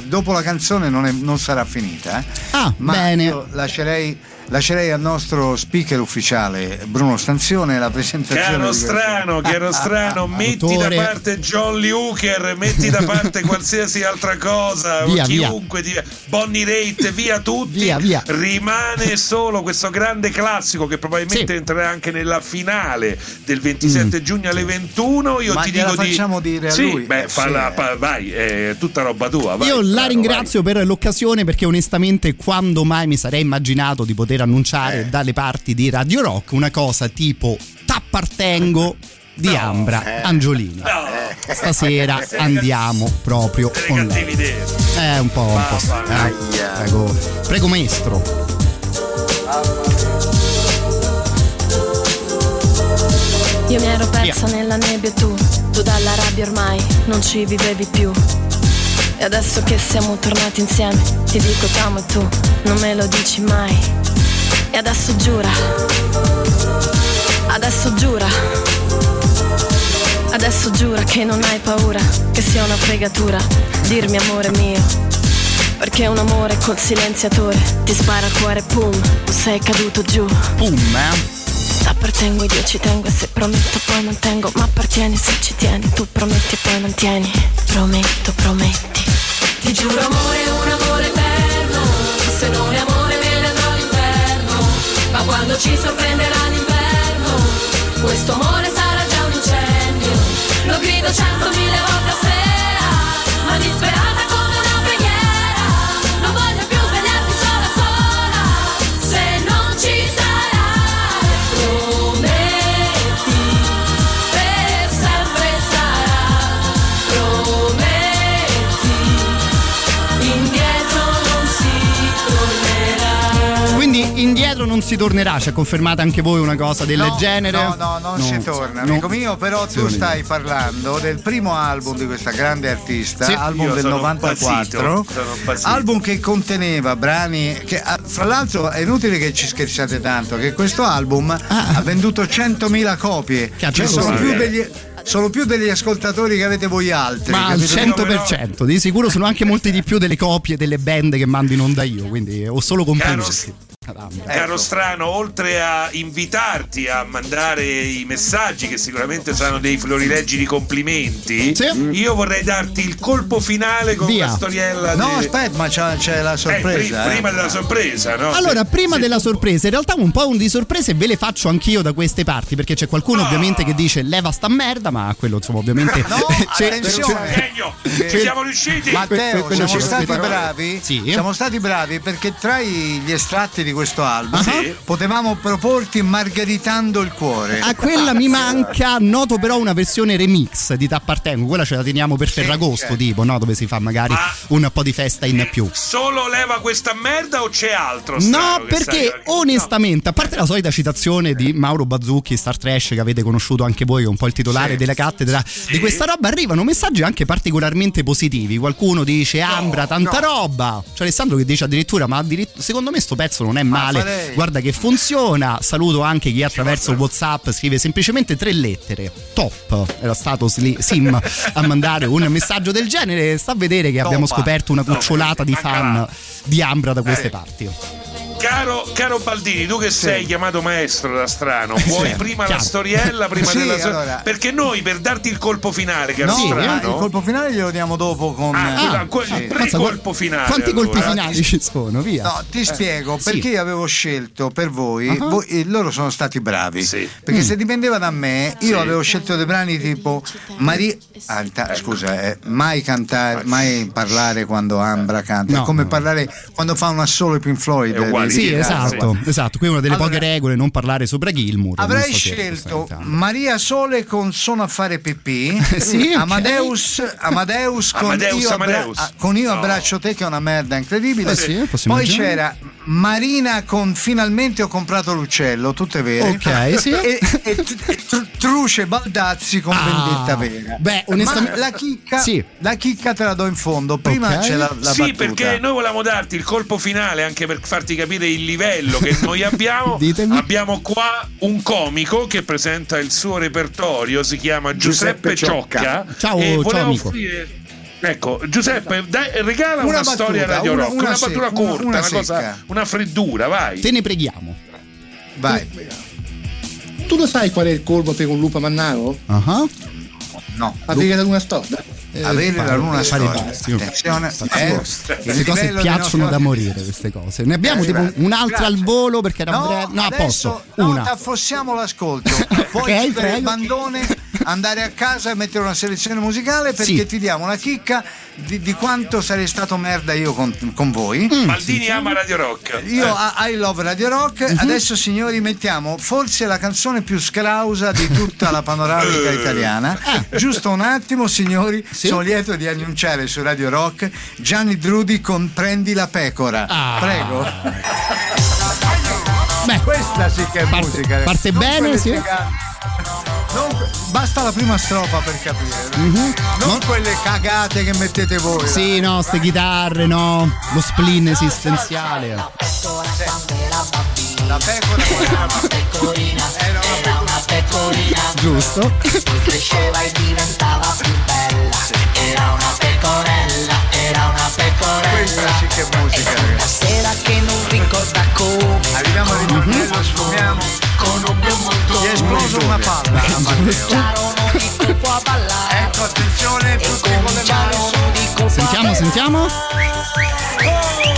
dopo, la canzone non, è, non sarà finita. Eh? Ah, Ma bene. Io lascerei lascerei al nostro speaker ufficiale Bruno Stanzione la presentazione. Caro strano, caro *laughs* strano, metti Autore. da parte Jolly Hooker, metti da parte qualsiasi altra cosa, *laughs* via, chiunque, via. Bonnie Raitt, via tutti. Via, via. Rimane *laughs* solo questo grande classico che probabilmente sì. entrerà anche nella finale del 27 mm. giugno alle 21. Io Ma ti dico facciamo di... dire a sì, lui. Beh, falla, fa, vai, è tutta roba tua. Vai, Io la ringrazio vai. per l'occasione perché onestamente quando mai mi sarei immaginato di poter annunciare eh. dalle parti di Radio Rock una cosa tipo T'appartengo di no, Ambra eh. Angiolini. No. Stasera andiamo proprio con lei. Eh, un po', un po'. Eh. Prego, prego maestro. Io mi ero persa Via. nella nebbia tu, tu dalla rabbia ormai non ci vivevi più. E adesso che siamo tornati insieme, ti dico t'amo e tu non me lo dici mai. E adesso giura, adesso giura, adesso giura che non hai paura, che sia una fregatura, dirmi amore mio. Perché un amore col silenziatore ti spara al cuore, pum, sei caduto giù. Pum, eh? T'appartengo ed io ci tengo e se prometto poi mantengo Ma appartieni se ci tieni, tu prometti e poi mantieni Prometto, prometti Ti giuro amore, un amore eterno Se non è amore Ma quando ci sorprenderà l'inverno Questo amore sarà già un incendio. Lo grido centomila volte a sera Ma disperata indietro non si tornerà, ci ha confermato anche voi una cosa del No, genere? No, no, non No. si torna, No. amico mio, però tu stai parlando del primo album di questa grande artista, Sì. album del sono 94, impazzito, sono impazzito. album che conteneva brani che ah, fra l'altro è inutile che ci scherzate tanto, che questo album ha venduto 100.000 copie, Che cioè sono più degli sono più degli ascoltatori che avete voi altri. Ma al capito? 100%, di sicuro sono anche molti di più delle copie delle band che mando in onda io, quindi ho solo compreso. Caro strano, oltre a invitarti a mandare i messaggi che sicuramente saranno dei florileggi di complimenti, Sì. io vorrei darti il colpo finale con Via. una storiella No, di- aspetta, ma c'è, c'è la Eh, sorpresa. pri- eh. prima della sorpresa, no? Allora, prima se- della sorpresa, in realtà un po' un di sorprese ve le faccio anch'io da queste parti, perché c'è qualcuno Ah. ovviamente che dice leva sta merda, ma quello insomma ovviamente... *laughs* No, *laughs* c'è- attenzione. Genio, ci siamo riusciti. Matteo, siamo stati bravi. Sì. Siamo stati bravi perché tra gli estratti di questo album Sì. potevamo proporti Margheritando il cuore. A quella mi manca, noto però una versione remix di T'appartengo, quella ce la teniamo per Ferragosto, certo. tipo, no? Dove si fa magari Ma- un po' di festa in più. Solo leva questa merda o c'è altro? No, perché sai- onestamente, a parte la solita citazione di Mauro Bazzucchi, Star Trash, che avete conosciuto anche voi, che è un po' il titolare Sì. della cattedra di questa roba, arrivano messaggi anche particolarmente positivi. Qualcuno dice Ambra, tanta roba. C'è Alessandro che dice addirittura: Ma addirittura, secondo me sto pezzo non è male. Guarda che funziona. Saluto anche chi attraverso WhatsApp scrive semplicemente tre lettere. Top. Era stato Sim a mandare un messaggio del genere. Sta a vedere che abbiamo scoperto una cucciolata di fan di Ambra da queste parti. Caro, caro, Baldini, tu che sei chiamato maestro da strano, vuoi sì, prima chiaro. la storiella prima sì, della allora. Perché noi per darti il colpo finale, caro no, strano. Il colpo finale glielo diamo dopo con ah, ah, que- sì. pre-colpo finale. Quanti allora. colpi finali ci sono? Via. No, ti eh. spiego perché io avevo scelto per voi, uh-huh. voi loro sono stati bravi. Perché mm. se dipendeva da me, io avevo scelto dei brani tipo Maria ah, ecco. scusa, eh, mai cantare, mai parlare quando Ambra canta, no, è come no. parlare quando fa un assolo Pink Floyd sì, esatto, esatto. Qui è una delle allora, poche regole, non parlare sopra Gilmour. Avrei scelto Maria Sole con Sono a fare pipì, *laughs* sì, Amadeus, okay. Amadeus, con, Amadeus, io Amadeus. Abbra- con io no. abbraccio te che è una merda incredibile. Eh sì, Poi immaginare. c'era Marina con Finalmente ho comprato l'uccello, tutte vere. Ok, *laughs* sì. E, e, e Truce Baldazzi con ah, Vendetta Vera. Beh, onestamente la chicca, sì. la chicca te la do in fondo. Prima okay. c'è la, la Sì, battuta. perché noi volevamo darti il colpo finale anche per farti capire il livello che noi abbiamo. *laughs* abbiamo qua un comico che presenta il suo repertorio, si chiama Giuseppe, Giuseppe Ciocca. Ciocca. Ciao, e ciao amico. Offrire Ecco, Giuseppe, dai, regala una, una battuta, storia Radio Rock, una, una, una battuta corta, una, cosa, una, freddura, vai. Te ne preghiamo. Vai. Tu lo sai qual è il colmo per un lupo mannaro? Uh-huh. No. Avere la luna storta. Eh, avere la luna storta. Attenzione, eh, queste cose piacciono da morire, queste cose. Ne abbiamo eh, tipo un'altra al volo perché era no, breve. No, a posto. Una. No, affossiamo l'ascolto. *laughs* Poi okay, il bandone andare a casa e mettere una selezione musicale perché sì. ti diamo una chicca di, di, quanto sarei stato merda io con, con voi. Mm, Maldini sì. ama Radio Rock. Io eh. I love Radio Rock. Mm-hmm. Adesso, signori, mettiamo forse la canzone più scrausa di tutta la panoramica *laughs* italiana. Ah. Giusto un attimo, signori. Sì? Sono lieto di annunciare su Radio Rock Gianni Drudi con Prendi la pecora. Ah. Prego. Beh, questa sì che è parte, musica. Parte non bene, sì. Non, basta la prima strofa per capire. Mm-hmm. Non, non, quelle cagate che mettete voi. Sì, là. no, ste chitarre, no. Lo spleen esistenziale. La pecora era una pecorina. Era una pecorina. Giusto. Cresceva e diventava più bella. Era una pecorella, era una pecorella. Questa sì che è musica, ragazzi. sera che non ricorda come. Arriviamo al ritornello, mm-hmm. sfumiamo conobbe molto Gli è esploso una palla a Matteo Ecco attenzione tutti con le mani Sentiamo, sentiamo. Prendi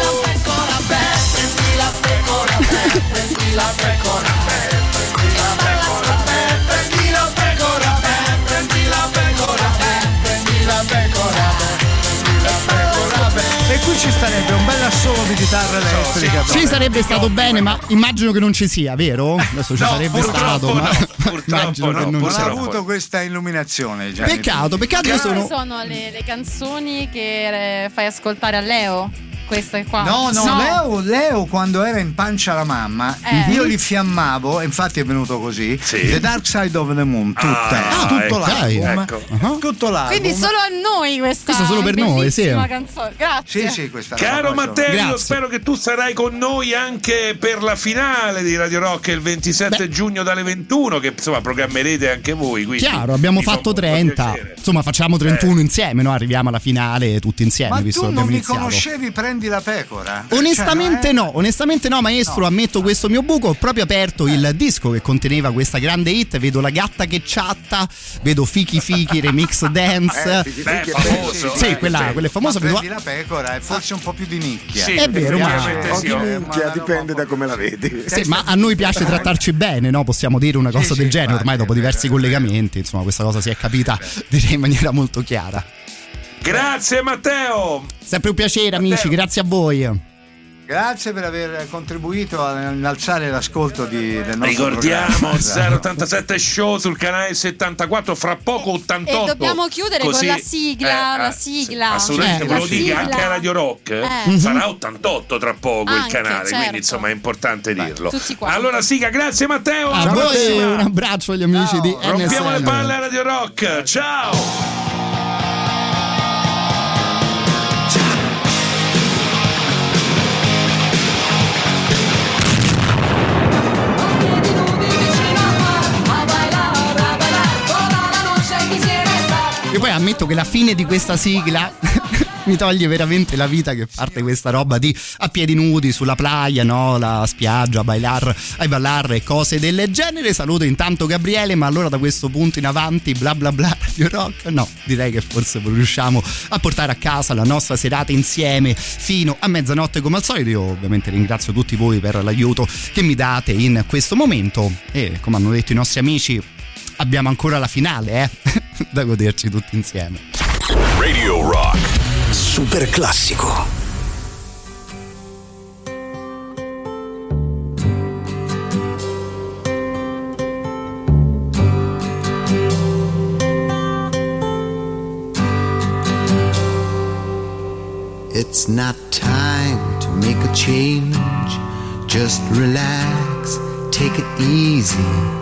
la pecora beh, prendi la pecora beh, prendi la pecora. beh, qui ci starebbe un bel assolo di chitarra elettrica. Ci sarebbe stato bene, ma immagino che non ci sia, vero? Adesso ci no, sarebbe stato, no, ma *laughs* immagino no, che non, non ha avuto questa illuminazione. Gianni. Peccato, peccato. Che sono... sono le, le canzoni che fai ascoltare a Leo? Queste qua. No, no, no. Leo, Leo, quando era in pancia la mamma, eh. io li fiammavo, infatti è venuto così. Sì. The Dark Side of the Moon, tutta, ah, tutto ecco, l'album. Ecco. Uh-huh. Tutto l'album. Quindi solo a noi questa. Questo solo per noi, sì. canzone. Grazie. Sì, sì, questa Caro Matteo, Grazie. spero che tu sarai con noi anche per la finale di Radio Rock il 27 Beh. giugno dalle 21, che insomma programmerete anche voi. Chiaro, abbiamo fatto 30. Insomma, facciamo 31 eh. insieme, no? Arriviamo alla finale tutti insieme. Ma visto tu non mi iniziato. conoscevi, prendi prendi la pecora. Onestamente cioè, no, onestamente no, maestro, no. ammetto questo mio buco. Ho proprio aperto eh. il disco che conteneva questa grande hit. Vedo la gatta che chatta, vedo Fiki Fiki Remix *laughs* Dance. Eh, Fiki, Beh, famoso, sì, quella, quella è famosa. Ma prendi la pecora è forse un po' più di nicchia. Sì, è vero, ma sì, di nicchia dipende da come la vedi. Sì, ma a noi piace trattarci bene, no? Possiamo dire una cosa del genere. Ormai dopo diversi collegamenti, insomma, questa cosa si è capita *laughs* direi in maniera molto chiara. Grazie Matteo! Sempre un piacere Matteo. amici, grazie a voi. Grazie per aver contribuito a innalzare l'ascolto di, del nostro Ricordiamo 087 *laughs* Show sul canale 74, fra poco 88. E dobbiamo chiudere Così, con la sigla. Eh, la sigla. Assolutamente, ve lo dico anche a Radio Rock. Eh. Farà 88 tra poco anche, il canale, certo. quindi insomma è importante Beh, dirlo. Allora, siga, grazie Matteo. A voi un abbraccio agli amici Ciao. di Rompiamo NSM. le palle a Radio Rock. Ciao. Poi ammetto che la fine di questa sigla *laughs* mi toglie veramente la vita che parte questa roba di a piedi nudi sulla playa, no? La spiaggia, bailar, a ballare e cose del genere. Saluto intanto Gabriele, ma allora da questo punto in avanti, bla bla bla, Radio Rock? No, direi che forse riusciamo a portare a casa la nostra serata insieme fino a mezzanotte come al solito. Io ovviamente ringrazio tutti voi per l'aiuto che mi date in questo momento e come hanno detto i nostri amici abbiamo ancora la finale, eh? *laughs* da goderci tutti insieme. Radio Rock. Super classico. It's not time to make a change. Just relax, take it easy.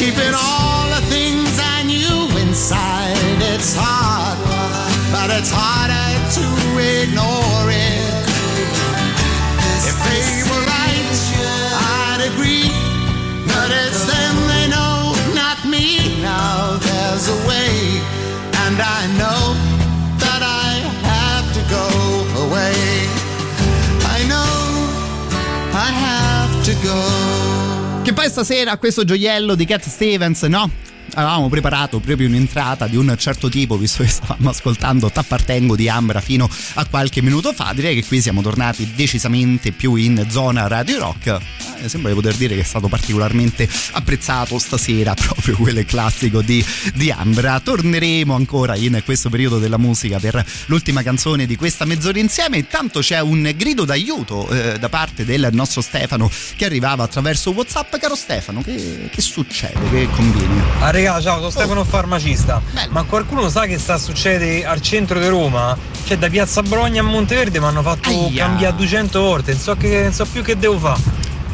Keeping all the things I knew inside. It's hard, but it's harder to ignore it. If they were right, I'd agree. But it's them they know, not me. Now there's a way, and I know poi stasera questo gioiello di Cat Stevens, no? Avevamo preparato proprio un'entrata di un certo tipo, visto che stavamo ascoltando T'appartengo di Ambra fino a qualche minuto fa. Direi che qui siamo tornati decisamente più in zona radio rock. Eh, sembra di poter dire che è stato particolarmente apprezzato stasera *laughs* proprio quel classico di, di Ambra. Torneremo ancora in questo periodo della musica per l'ultima canzone di questa mezz'ora insieme. Intanto c'è un grido d'aiuto eh, da parte del nostro Stefano che arrivava attraverso WhatsApp. Caro Stefano, che, che succede? Che convieni? Regà, ciao, sono Stefano Farmacista. Ma qualcuno sa che sta succede al centro di Roma? Cioè, da Piazza Bologna a Monteverde mi hanno fatto Aia. cambiare 200 volte, non so, che, non so più che devo fare.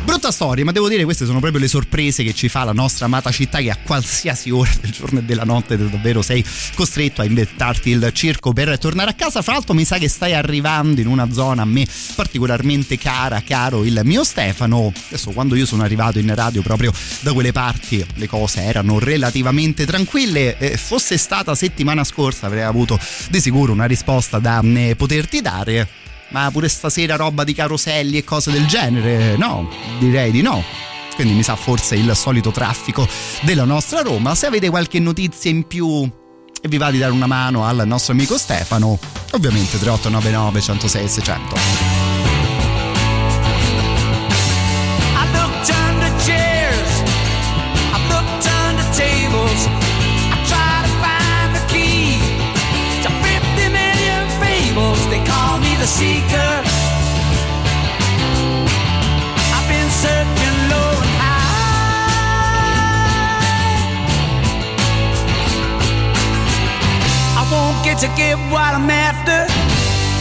Brutta storia, ma devo dire queste sono proprio le sorprese che ci fa la nostra amata città che a qualsiasi ora del giorno e della notte davvero sei costretto a inventarti il circo per tornare a casa. Fra l'altro mi sa che stai arrivando in una zona a me particolarmente cara, caro il mio Stefano. Adesso quando io sono arrivato in radio proprio da quelle parti le cose erano relativamente tranquille. Eh, fosse stata settimana scorsa avrei avuto di sicuro una risposta da eh, poterti dare ma pure stasera roba di caroselli e cose del genere? No, direi di no. Quindi mi sa forse il solito traffico della nostra Roma. Se avete qualche notizia in più e vi va di dare una mano al nostro amico Stefano, ovviamente 3899 106 600. Seeker. I've been searching low and high. I won't get to get what I'm after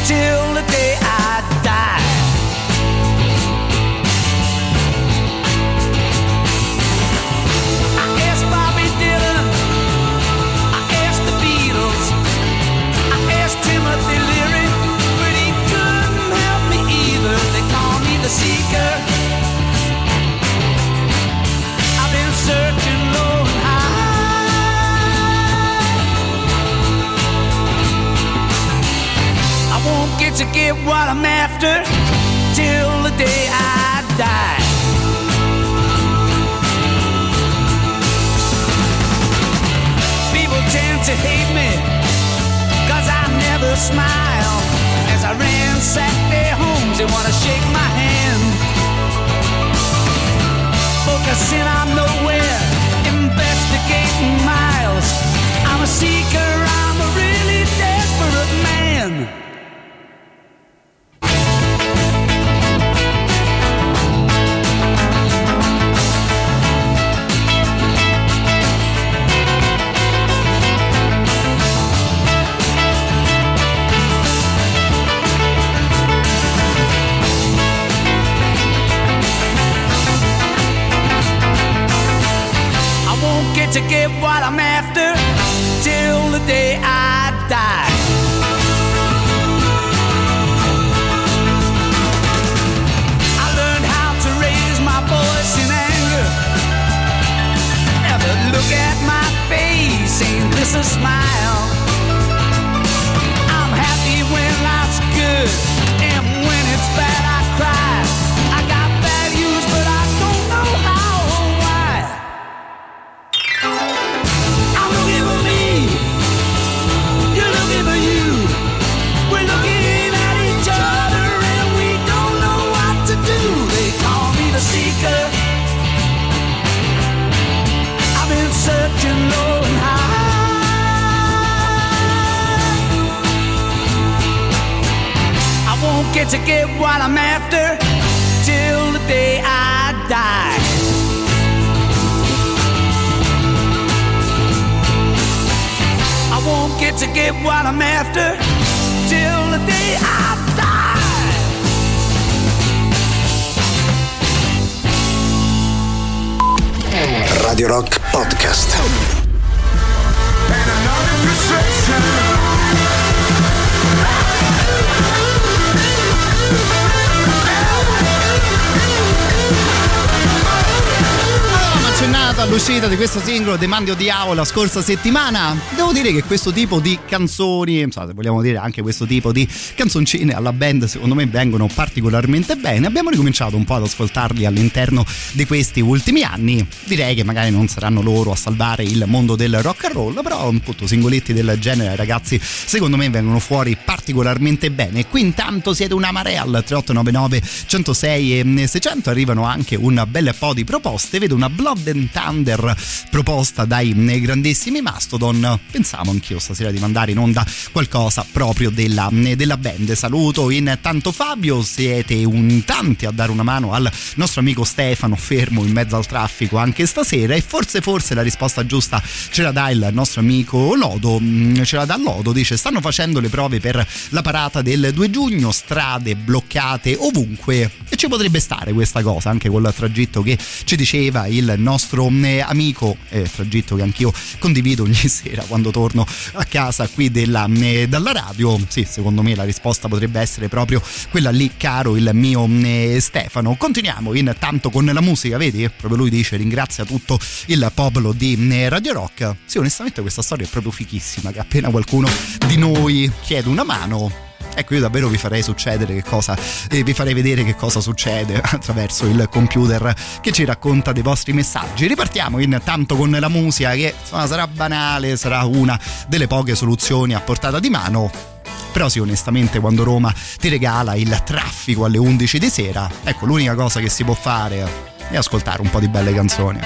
till the day I the seeker. I've been searching low and high. I won't get to get what I'm after till the day I die. People tend to hate me, cause I never smile as I ransack their homes. They wanna shake my hand. On nowhere, investigating miles. I'm a seeker, to get what I'm after till the day I die. I learned how to raise my voice in anger. Never look at my face, ain't this a smile? Get to get what I'm after till the day I die. I won't get to get what I'm after till the day I die. Radio Rock Podcast. Accennata all'uscita di questo singolo De Mandio Diavo la scorsa settimana. Devo dire che questo tipo di canzoni, insomma, vogliamo dire anche questo tipo di canzoncine alla band, secondo me vengono particolarmente bene. Abbiamo ricominciato un po' ad ascoltarli all'interno di questi ultimi anni. Direi che magari non saranno loro a salvare il mondo del rock and roll, però appunto singoletti del genere, ragazzi, secondo me vengono fuori particolarmente bene. Qui intanto siete una marea al 3899 106 e 600 arrivano anche un bel po' di proposte. Vedo una Blood and under proposta dai grandissimi Mastodon. Pensavo anch'io stasera di mandare in onda qualcosa proprio della, della band. Saluto intanto Fabio, siete un tanti a dare una mano al nostro amico Stefano, fermo in mezzo al traffico anche stasera e forse forse la risposta giusta ce la dà il nostro amico Lodo, mm, ce la dà Lodo, dice stanno facendo le prove per la parata del 2 giugno, strade bloccate ovunque e ci potrebbe stare questa cosa anche col tragitto che ci diceva il nostro mm, amico, eh, tragitto che anch'io condivido ogni *laughs* sera quando torno a casa qui della, mm, dalla radio, sì secondo me la risposta potrebbe essere proprio quella lì caro il mio Stefano. Continuiamo intanto con la musica, vedi? Proprio lui dice ringrazia tutto il popolo di Radio Rock. Sì, onestamente questa storia è proprio fichissima, che appena qualcuno di noi chiede una mano, Ecco, io davvero vi farei succedere che cosa, eh, vi farei vedere che cosa succede *laughs* attraverso il computer che ci racconta dei vostri messaggi. Ripartiamo intanto con la musica che insomma, sarà banale, sarà una delle poche soluzioni a portata di mano. Però sì, onestamente, quando Roma ti regala il traffico alle 11 di sera, ecco, l'unica cosa che si può fare è ascoltare un po' di belle canzoni.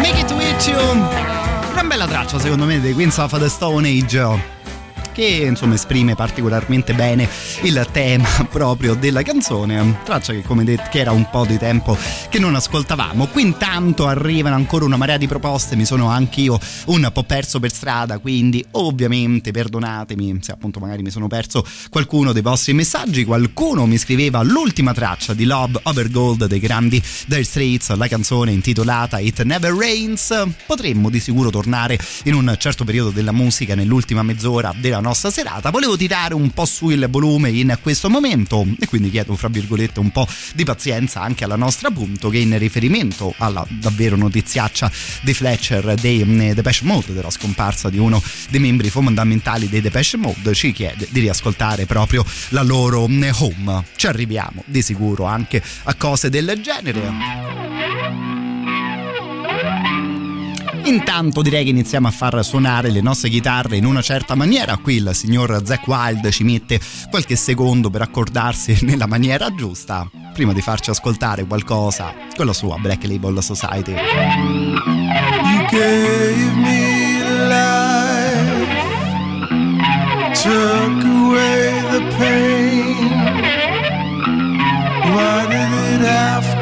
Make it with you. Gran bella traccia secondo me dei Queens of the Stone Age che insomma esprime particolarmente bene il tema *laughs* proprio della canzone, traccia che come detto che era un po' di tempo che non ascoltavamo. Qui intanto arrivano ancora una marea di proposte, mi sono anch'io un po' perso per strada, quindi ovviamente perdonatemi se appunto magari mi sono perso qualcuno dei vostri messaggi, qualcuno mi scriveva l'ultima traccia di Love Over Gold dei grandi Dire Straits, la canzone intitolata It Never Rains. Potremmo di sicuro tornare in un certo periodo della musica nell'ultima mezz'ora della nostra serata. Volevo tirare un po' su il volume in questo momento e quindi chiedo fra virgolette un po' di pazienza anche alla nostra punto che in riferimento alla davvero notiziaccia di Fletcher dei mm, Depeche Mode della scomparsa di uno dei membri fondamentali dei Depeche Mode ci chiede di riascoltare proprio la loro mm, home. Ci arriviamo di sicuro anche a cose del genere. Intanto direi che iniziamo a far suonare le nostre chitarre in una certa maniera. Qui il signor Zack Wild ci mette qualche secondo per accordarsi *laughs* nella maniera giusta, prima di farci ascoltare qualcosa con la sua Black Label Society. You gave me life, took away the pain. Why did it have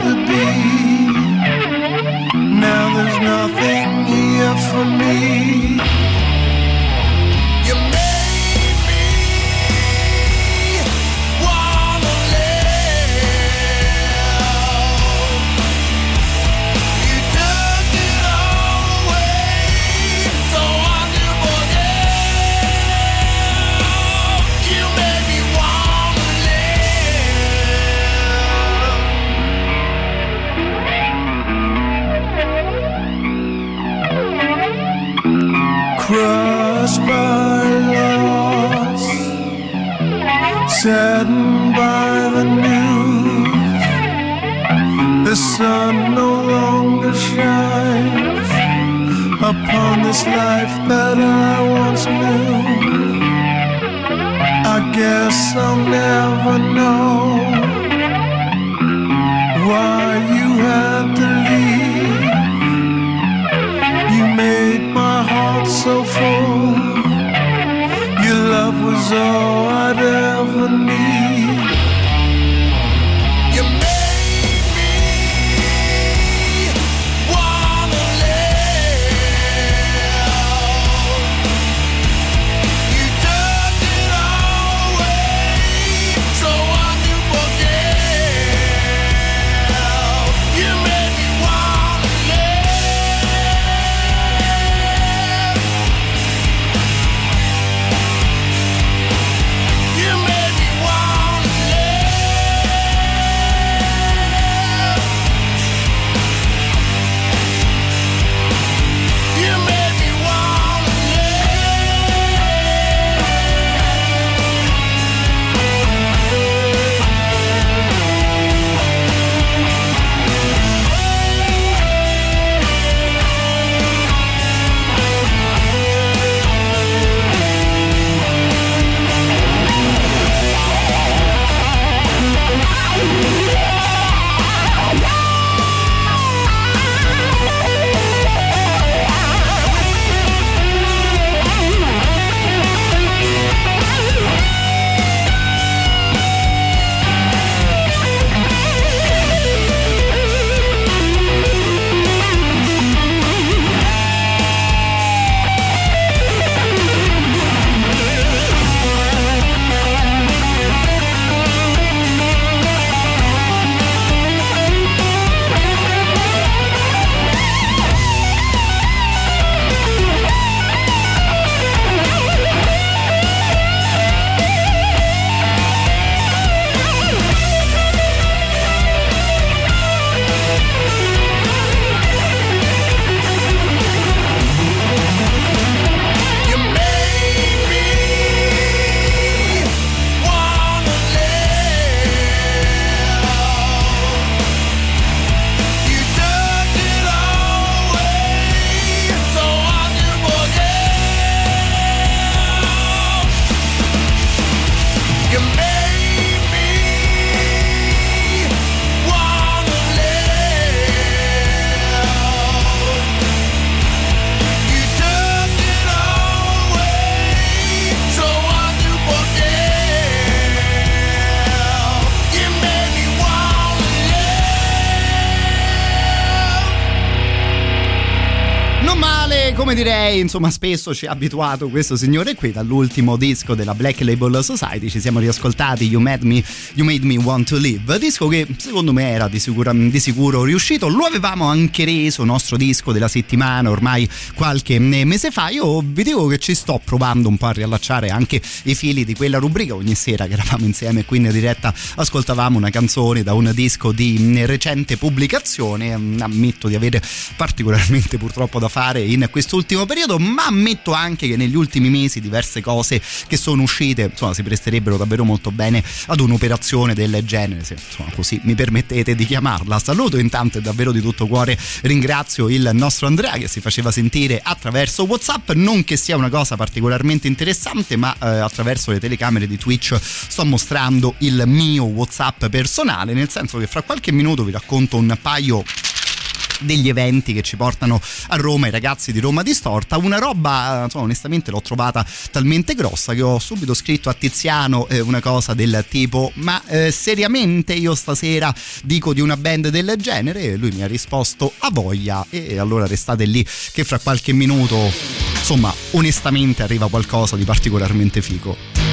for me. Saddened by the news. The sun no longer shines upon this life that I once knew. I guess I'll never know why you had to leave. You made my heart so full. Your love was all I'd ever direi, insomma, spesso ci ha abituato questo signore qui dall'ultimo disco della Black Label Society. Ci siamo riascoltati You Made Me, you Made Me Want to Live, disco che secondo me era di, sicura, di sicuro riuscito. Lo avevamo anche reso nostro disco della settimana ormai qualche mese fa. Io vi dico che ci sto provando un po' a riallacciare anche i fili di quella rubrica. Ogni sera che eravamo insieme qui in diretta ascoltavamo una canzone da un disco di recente pubblicazione. Ammetto di avere particolarmente purtroppo da fare in quest'ultimo periodo, ma ammetto anche che negli ultimi mesi diverse cose che sono uscite insomma, si presterebbero davvero molto bene ad un'operazione del genere, se insomma, così mi permettete di chiamarla. Saluto intanto e davvero di tutto cuore ringrazio il nostro Andrea che si faceva sentire attraverso WhatsApp, non che sia una cosa particolarmente interessante, ma eh, attraverso le telecamere di Twitch sto mostrando il mio WhatsApp personale, nel senso che fra qualche minuto vi racconto un paio degli eventi che ci portano a Roma i ragazzi di Roma Distorta. Una roba insomma, onestamente l'ho trovata talmente grossa che ho subito scritto a Tiziano eh, una cosa del tipo ma eh, seriamente io stasera dico di una band del genere? E lui mi ha risposto a voglia. E allora restate lì che fra qualche minuto insomma onestamente arriva qualcosa di particolarmente figo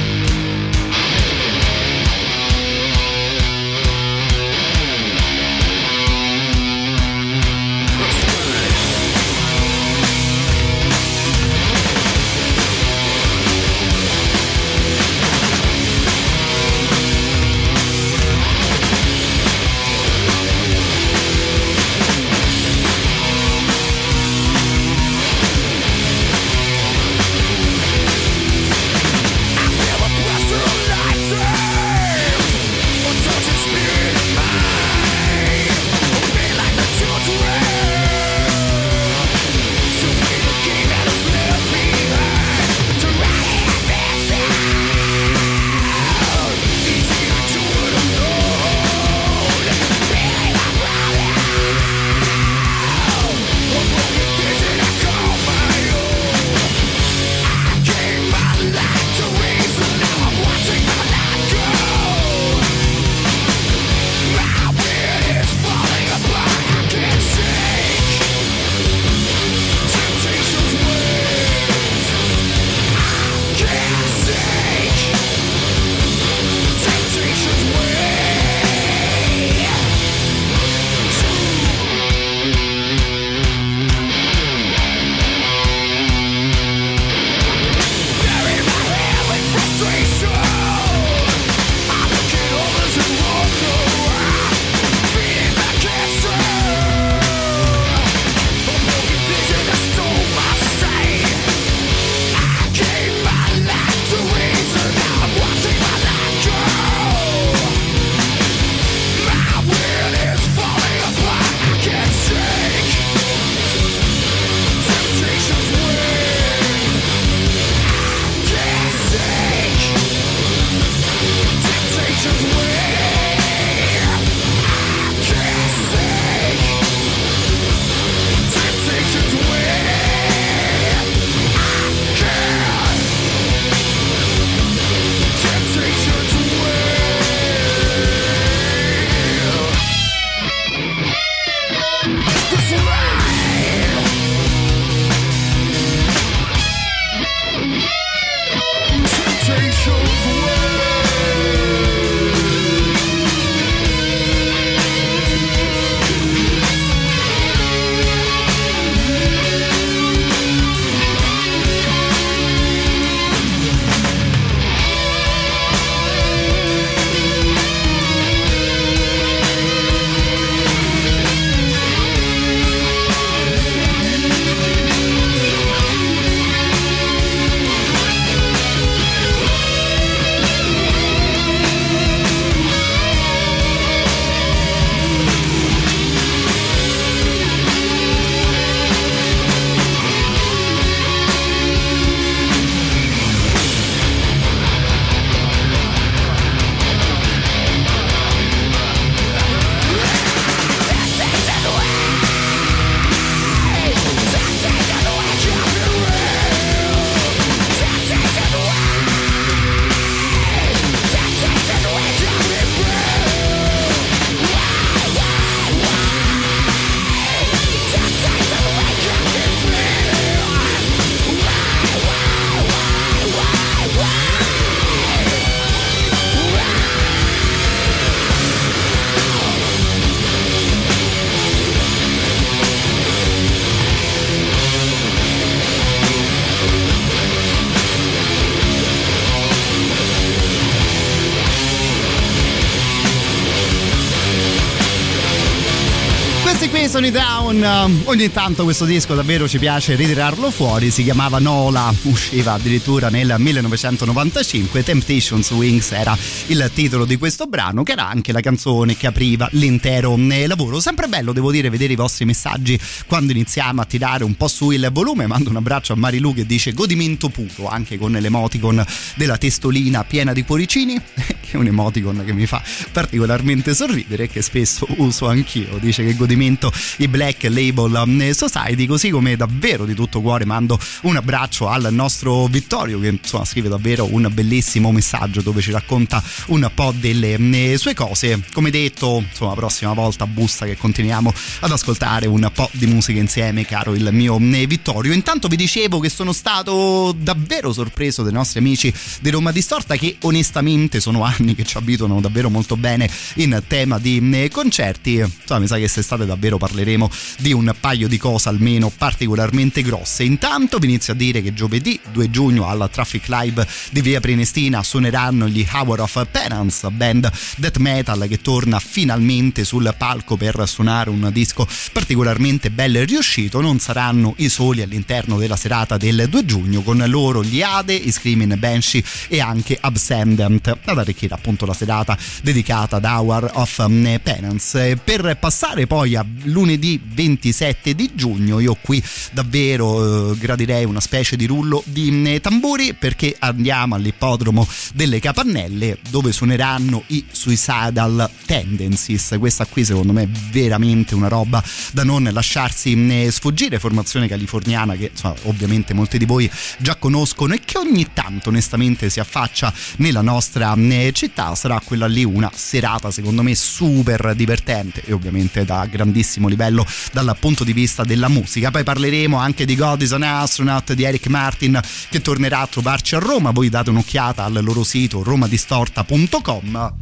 Ogni tanto questo disco davvero ci piace ritirarlo fuori, si chiamava Nola, usciva addirittura nel 1995, Temptations Wings era il titolo di questo brano che era anche la canzone che apriva l'intero eh, lavoro. Sempre bello devo dire vedere i vostri messaggi quando iniziamo a tirare un po' su il volume, mando un abbraccio a Marilu che dice godimento puro anche con l'emoticon della testolina piena di cuoricini, *laughs* che è un emoticon che mi fa particolarmente sorridere e che spesso uso anch'io, dice che godimento i Black Label um, Society, così come davvero di tutto cuore mando un abbraccio al nostro Vittorio che insomma scrive davvero un bellissimo messaggio dove ci racconta un po' delle um, sue cose. Come detto, insomma, la prossima volta busta che continuiamo ad ascoltare un po' di musica insieme, caro il mio um, Vittorio. Intanto vi dicevo che sono stato davvero sorpreso dai nostri amici di Roma Distorta che onestamente sono anni che ci abituano davvero molto bene in tema di concerti. Insomma, mi sa che quest'estate davvero parleremo di un paio di cose almeno particolarmente grosse. Intanto vi inizio a dire che giovedì 2 giugno alla Traffic Live di Via Prenestina suoneranno gli Hour of Penance, band death metal che torna finalmente sul palco per suonare un disco particolarmente bello e riuscito. Non saranno i soli all'interno della serata del 2 giugno, con loro gli Ade, i Screaming Banshee e anche Absendant ad arricchire appunto la serata dedicata ad Hour of Penance. Per passare poi a lunedì 27 di giugno. Io qui davvero eh, gradirei una specie di rullo di eh, tamburi perché andiamo all'ippodromo delle Capannelle dove suoneranno i Suicidal Tendencies. Questa qui secondo me è veramente una roba da non lasciarsi eh, sfuggire, formazione californiana che insomma, ovviamente molti di voi già conoscono e che ogni tanto onestamente si affaccia nella nostra eh, città. Sarà quella lì una serata secondo me super divertente e ovviamente da grandissimo livello dal punto di vista della musica. Poi parleremo anche di God is an Astronaut di Eric Martin che tornerà a trovarci a Roma. Voi date un'occhiata al loro sito romadistorta.com.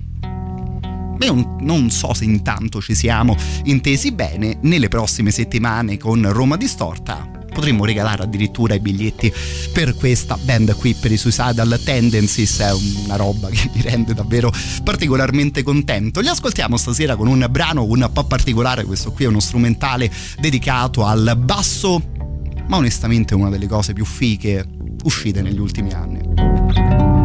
Beh, non so se intanto ci siamo intesi bene nelle prossime settimane con Roma Distorta potremmo regalare addirittura i biglietti per questa band qui per i Suicidal Tendencies è una roba che mi rende davvero particolarmente contento. Li ascoltiamo stasera con un brano un po' particolare questo qui è uno strumentale dedicato al basso ma onestamente è una delle cose più fiche uscite negli ultimi anni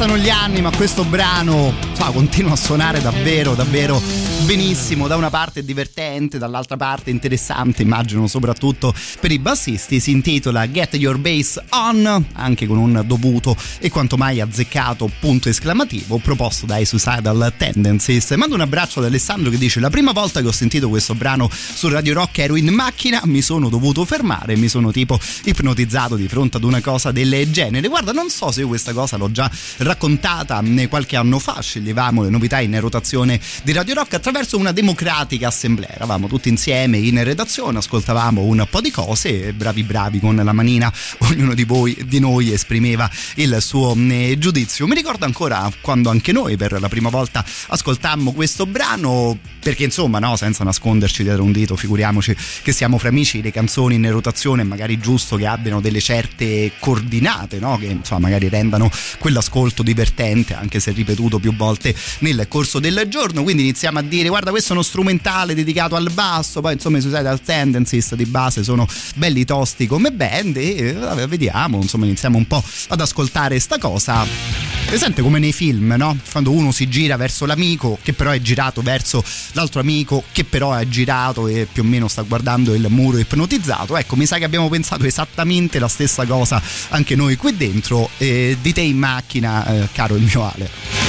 passano gli anni ma questo brano fa, continua a suonare davvero davvero benissimo, da una parte divertente, dall'altra parte interessante, immagino soprattutto per i bassisti, si intitola Get Your Bass On, anche con un dovuto e quanto mai azzeccato punto esclamativo proposto dai Suicidal Tendencies. Mando un abbraccio ad Alessandro che dice la prima volta che ho sentito questo brano su Radio Rock ero in macchina, mi sono dovuto fermare, mi sono tipo ipnotizzato di fronte ad una cosa del genere. Guarda, non so se io questa cosa l'ho già raccontata qualche anno fa, sceglievamo le novità in rotazione di Radio Rock attraverso una democratica assemblea. Eravamo tutti insieme in redazione, ascoltavamo un po' di cose bravi bravi con la manina, *laughs* ognuno di voi di noi esprimeva il suo eh, giudizio. Mi ricordo ancora quando anche noi per la prima volta ascoltammo questo brano, perché insomma, no, senza nasconderci dietro un dito, figuriamoci che siamo fra amici, le canzoni in rotazione magari giusto che abbiano delle certe coordinate, no? Che insomma magari rendano quell'ascolto divertente, anche se ripetuto più volte nel corso del giorno. Quindi iniziamo a dire: guarda, questo è uno strumentale dedicato al basso. Poi insomma i Suicidal Tendencies di base sono belli tosti come band. E vabbè, vediamo, insomma, iniziamo un po' ad ascoltare sta cosa. Presente come nei film, no? Quando uno si gira verso l'amico, che però è girato verso l'altro amico, che però è girato e più o meno sta guardando il muro ipnotizzato. Ecco, mi sa che abbiamo pensato esattamente la stessa cosa anche noi qui dentro. Eh, di te in macchina, eh, caro il mio Ale.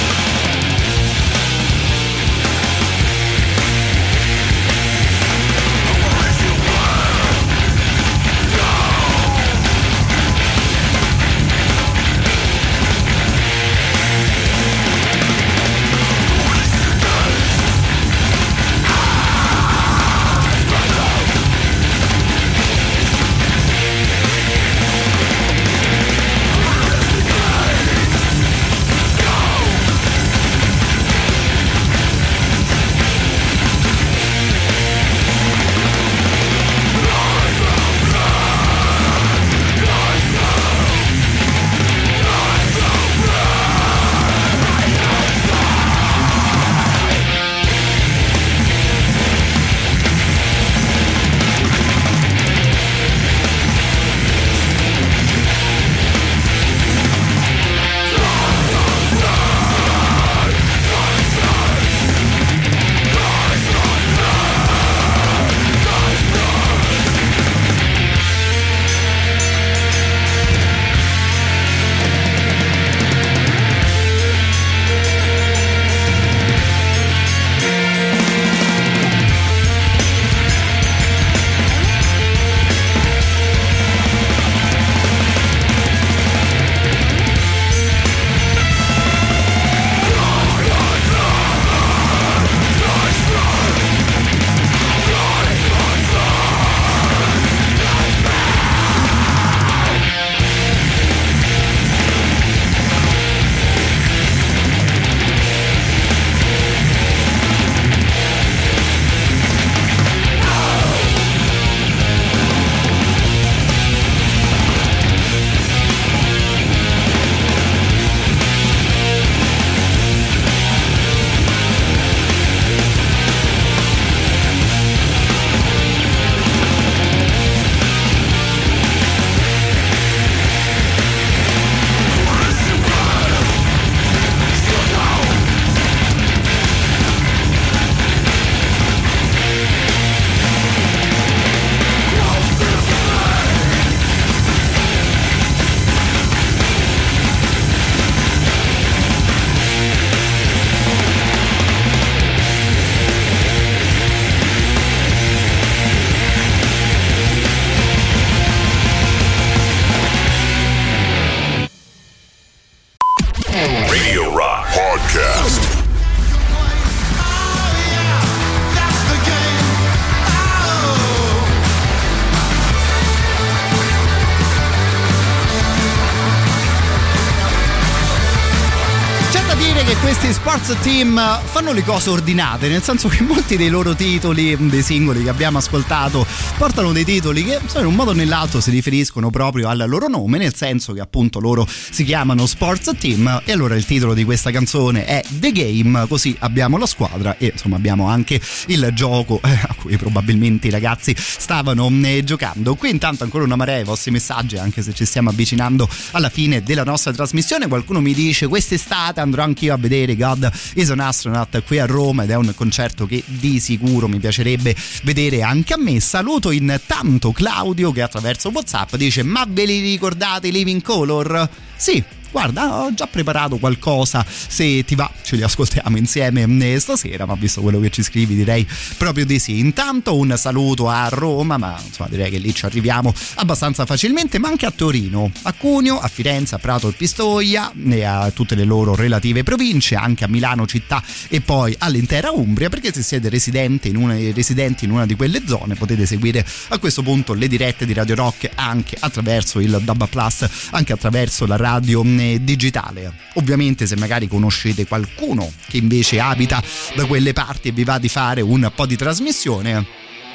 Fanno le cose ordinate, nel senso che molti dei loro titoli, dei singoli che abbiamo ascoltato, portano dei titoli che in un modo o nell'altro si riferiscono proprio al loro nome, nel senso che appunto loro si chiamano sports team e allora il titolo di questa canzone è The Game, così abbiamo la squadra e insomma abbiamo anche il gioco eh, cui probabilmente i ragazzi stavano eh, giocando. Qui intanto ancora una marea di vostri messaggi, anche se ci stiamo avvicinando alla fine della nostra trasmissione, qualcuno mi dice quest'estate andrò anch'io a vedere God is an Astronaut qui a Roma ed è un concerto che di sicuro mi piacerebbe vedere anche a me. Saluto intanto Claudio che attraverso WhatsApp dice ma ve li ricordate i Living Color? Sì, guarda ho già preparato qualcosa. Se ti va ce li ascoltiamo insieme eh, stasera ma visto quello che ci scrivi direi proprio di sì. Intanto un saluto a Roma ma insomma direi che lì ci arriviamo abbastanza facilmente ma anche a Torino a Cuneo a Firenze a Prato e Pistoia e a tutte le loro relative province anche a Milano città e poi all'intera Umbria perché se siete residenti in una, residenti in una di quelle zone potete seguire a questo punto le dirette di Radio Rock anche attraverso il Dubba Plus anche attraverso la radio mm, digitale. Ovviamente se magari conoscete qualcuno che invece abita da quelle parti e vi va di fare un po' di trasmissione,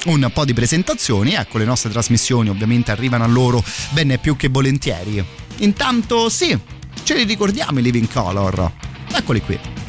un po' di presentazioni, ecco le nostre trasmissioni ovviamente arrivano a loro ben più che volentieri. Intanto sì, ce li ricordiamo i Living Color. Eccoli qui.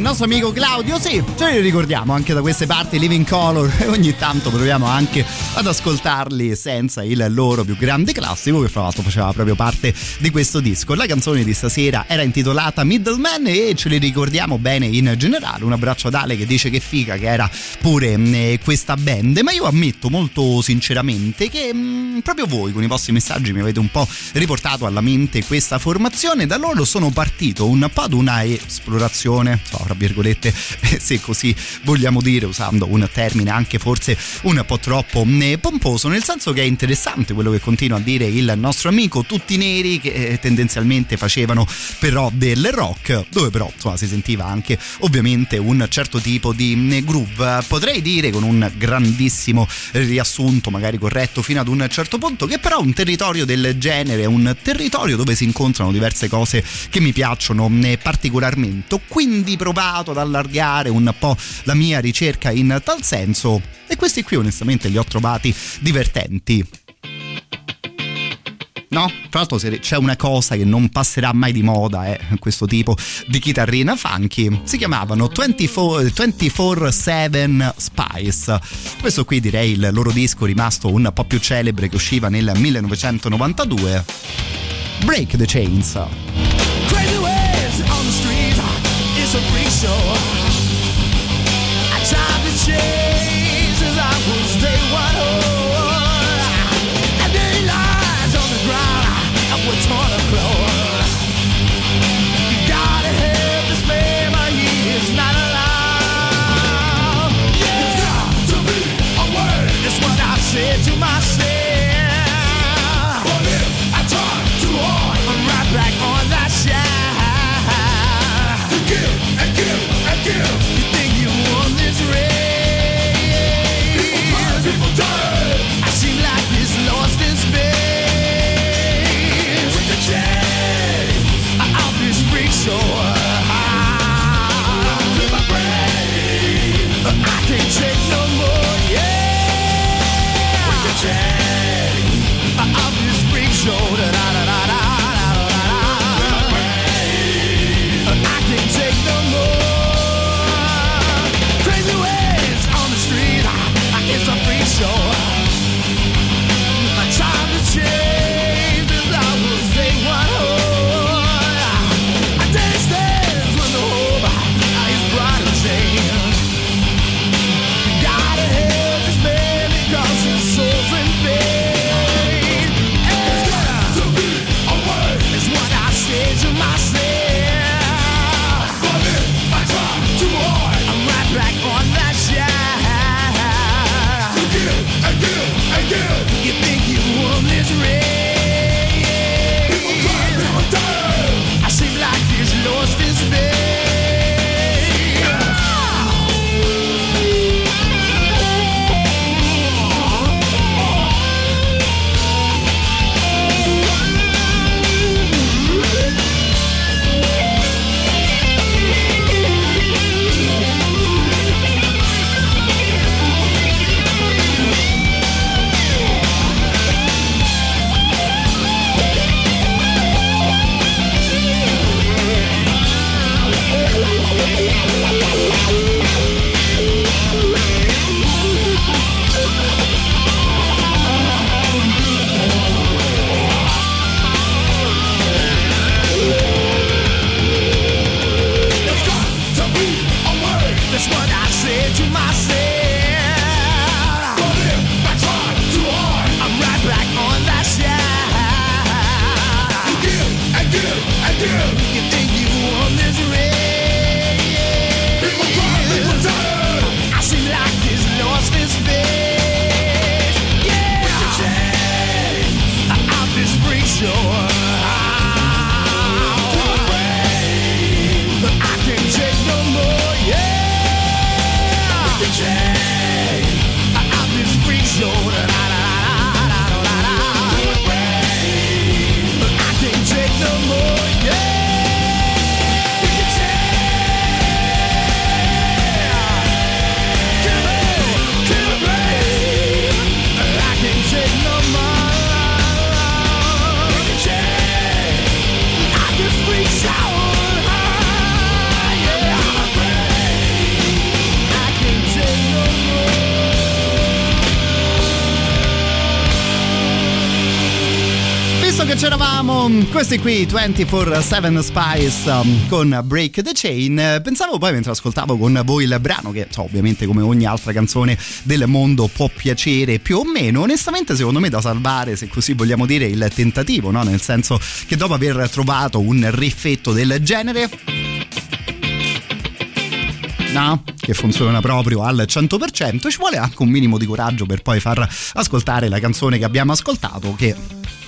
Nostro amico Claudio. Sì, ce li ricordiamo anche da queste parti Living Color e ogni tanto proviamo anche ad ascoltarli senza il loro più grande classico che fra l'altro faceva proprio parte di questo disco. La canzone di stasera era intitolata Middleman e ce li ricordiamo bene in generale. Un abbraccio ad Ale che dice che figa che era pure mm, questa band, ma io ammetto molto sinceramente che mh, mm, proprio voi con i vostri messaggi mi avete un po' riportato alla mente questa formazione. Da loro sono partito un po' ad una esplorazione, so, tra virgolette, *laughs* se così vogliamo dire, usando un termine anche forse un po' troppo eh, pomposo, nel senso che è interessante quello che continua a dire il nostro amico, tutti neri che eh, tendenzialmente facevano però del rock, dove però insomma si sentiva anche ovviamente un certo tipo di mm, groove. Potrei dire con un grandissimo riassunto, magari corretto fino ad un certo punto, che però un territorio del genere un territorio dove si incontrano diverse cose che mi piacciono mm, particolarmente. Ho quindi provato ad allargare un po' la mia ricerca in tal senso e questi qui onestamente li ho trovati divertenti. No? Tra l'altro c'è una cosa che non passerà mai di moda, eh, questo tipo di chitarrina funky. Si chiamavano 24-7 Spice. Questo qui direi il loro disco rimasto un po' più celebre che usciva nel 1992. Break the Chains. Freak show. I tried to change I one on the ground. You gotta this but he is not allowed. Yeah. There's got to be a way. What I've said to myself. You give and give and give. You questi qui 24-7 Spice um, con Break the Chain pensavo poi mentre ascoltavo con voi il brano che so, ovviamente come ogni altra canzone del mondo può piacere più o meno onestamente secondo me da salvare se così vogliamo dire il tentativo no? nel senso che dopo aver trovato un riffetto del genere no? che funziona proprio al 100% ci vuole anche un minimo di coraggio per poi far ascoltare la canzone che abbiamo ascoltato che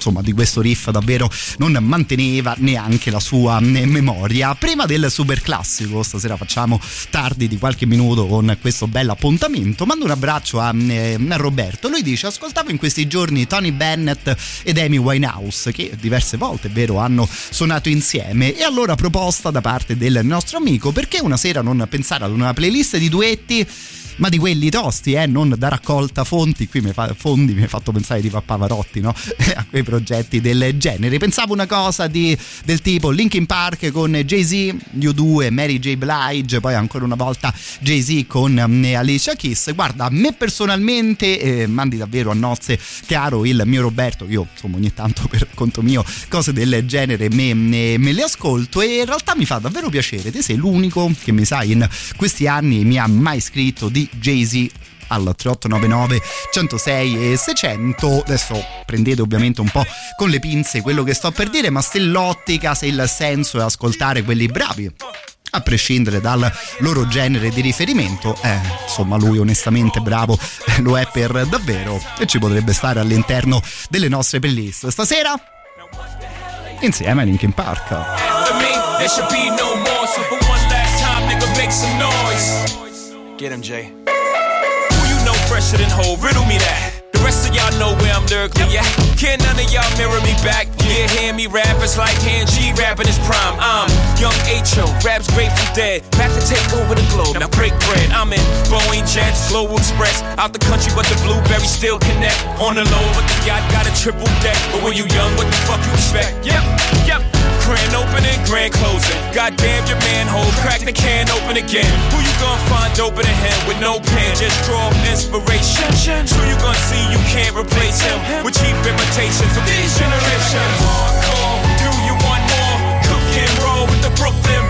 insomma di questo riff davvero non manteneva neanche la sua memoria. Prima del super classico, stasera facciamo tardi di qualche minuto con questo bel appuntamento. Mando un abbraccio a, eh, a Roberto. Lui dice: Ascoltavo in questi giorni Tony Bennett ed Amy Winehouse, che diverse volte, è vero, hanno suonato insieme. E allora proposta da parte del nostro amico: perché una sera non pensare ad una playlist di duetti? Ma di quelli tosti, eh, non da raccolta fonti. Qui mi fa, fondi mi ha fatto pensare di Pavarotti, no? *laughs* a quei progetti del genere. Pensavo una cosa di, del tipo Linkin Park con Jay-Z, U2, Mary J. Blige, poi ancora una volta Jay-Z con um, Alicia Kiss. Guarda, a me personalmente eh, mandi davvero a nozze caro il mio Roberto, io insomma ogni tanto *laughs* per conto mio cose del genere me, me, me le ascolto e in realtà mi fa davvero piacere. Te sei l'unico che mi sa in questi anni mi ha mai scritto di Jay-Z al 3899 106 e 600 adesso prendete ovviamente un po' con le pinze quello che sto per dire ma se l'ottica se il senso è ascoltare quelli bravi a prescindere dal loro genere di riferimento, eh, insomma lui onestamente bravo *laughs* lo è per davvero e ci potrebbe stare all'interno delle nostre playlist. Stasera insieme a Linkin Park. Get him, Jay. Who you know fresher than whole? Riddle me that. The rest of y'all know where I'm lyrically at. Can none of y'all mirror me back? Yeah, hear me rap, it's like hand G rapping his prime. I'm young H.O., raps Grateful Dead. Back to take over the globe, now break bread. I'm in Boeing Jets, Global Express. Out the country, but the blueberry still connect. On the low, but the yacht got a triple deck. But when you young, what the fuck you expect? Yep, yep. Grand opening, grand closing. Goddamn your manhole, crack the can open again. Who you gonna find open a hand with no pen? Just draw inspiration. Who you gonna see you can't replace him with cheap imitations of these generations. Hardcore, do you want more? Cook and roll with the Brooklyn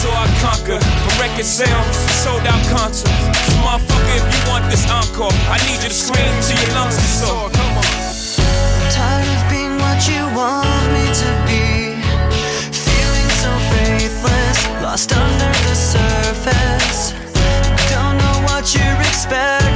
saw, I conquered. From record sales, sold out concerts. So motherfucker, if you want this encore, I need you to scream till your lungs get sore. Come on. Tired of being what you want me to be. Feeling so faithless, lost under the surface. Don't know what you're expecting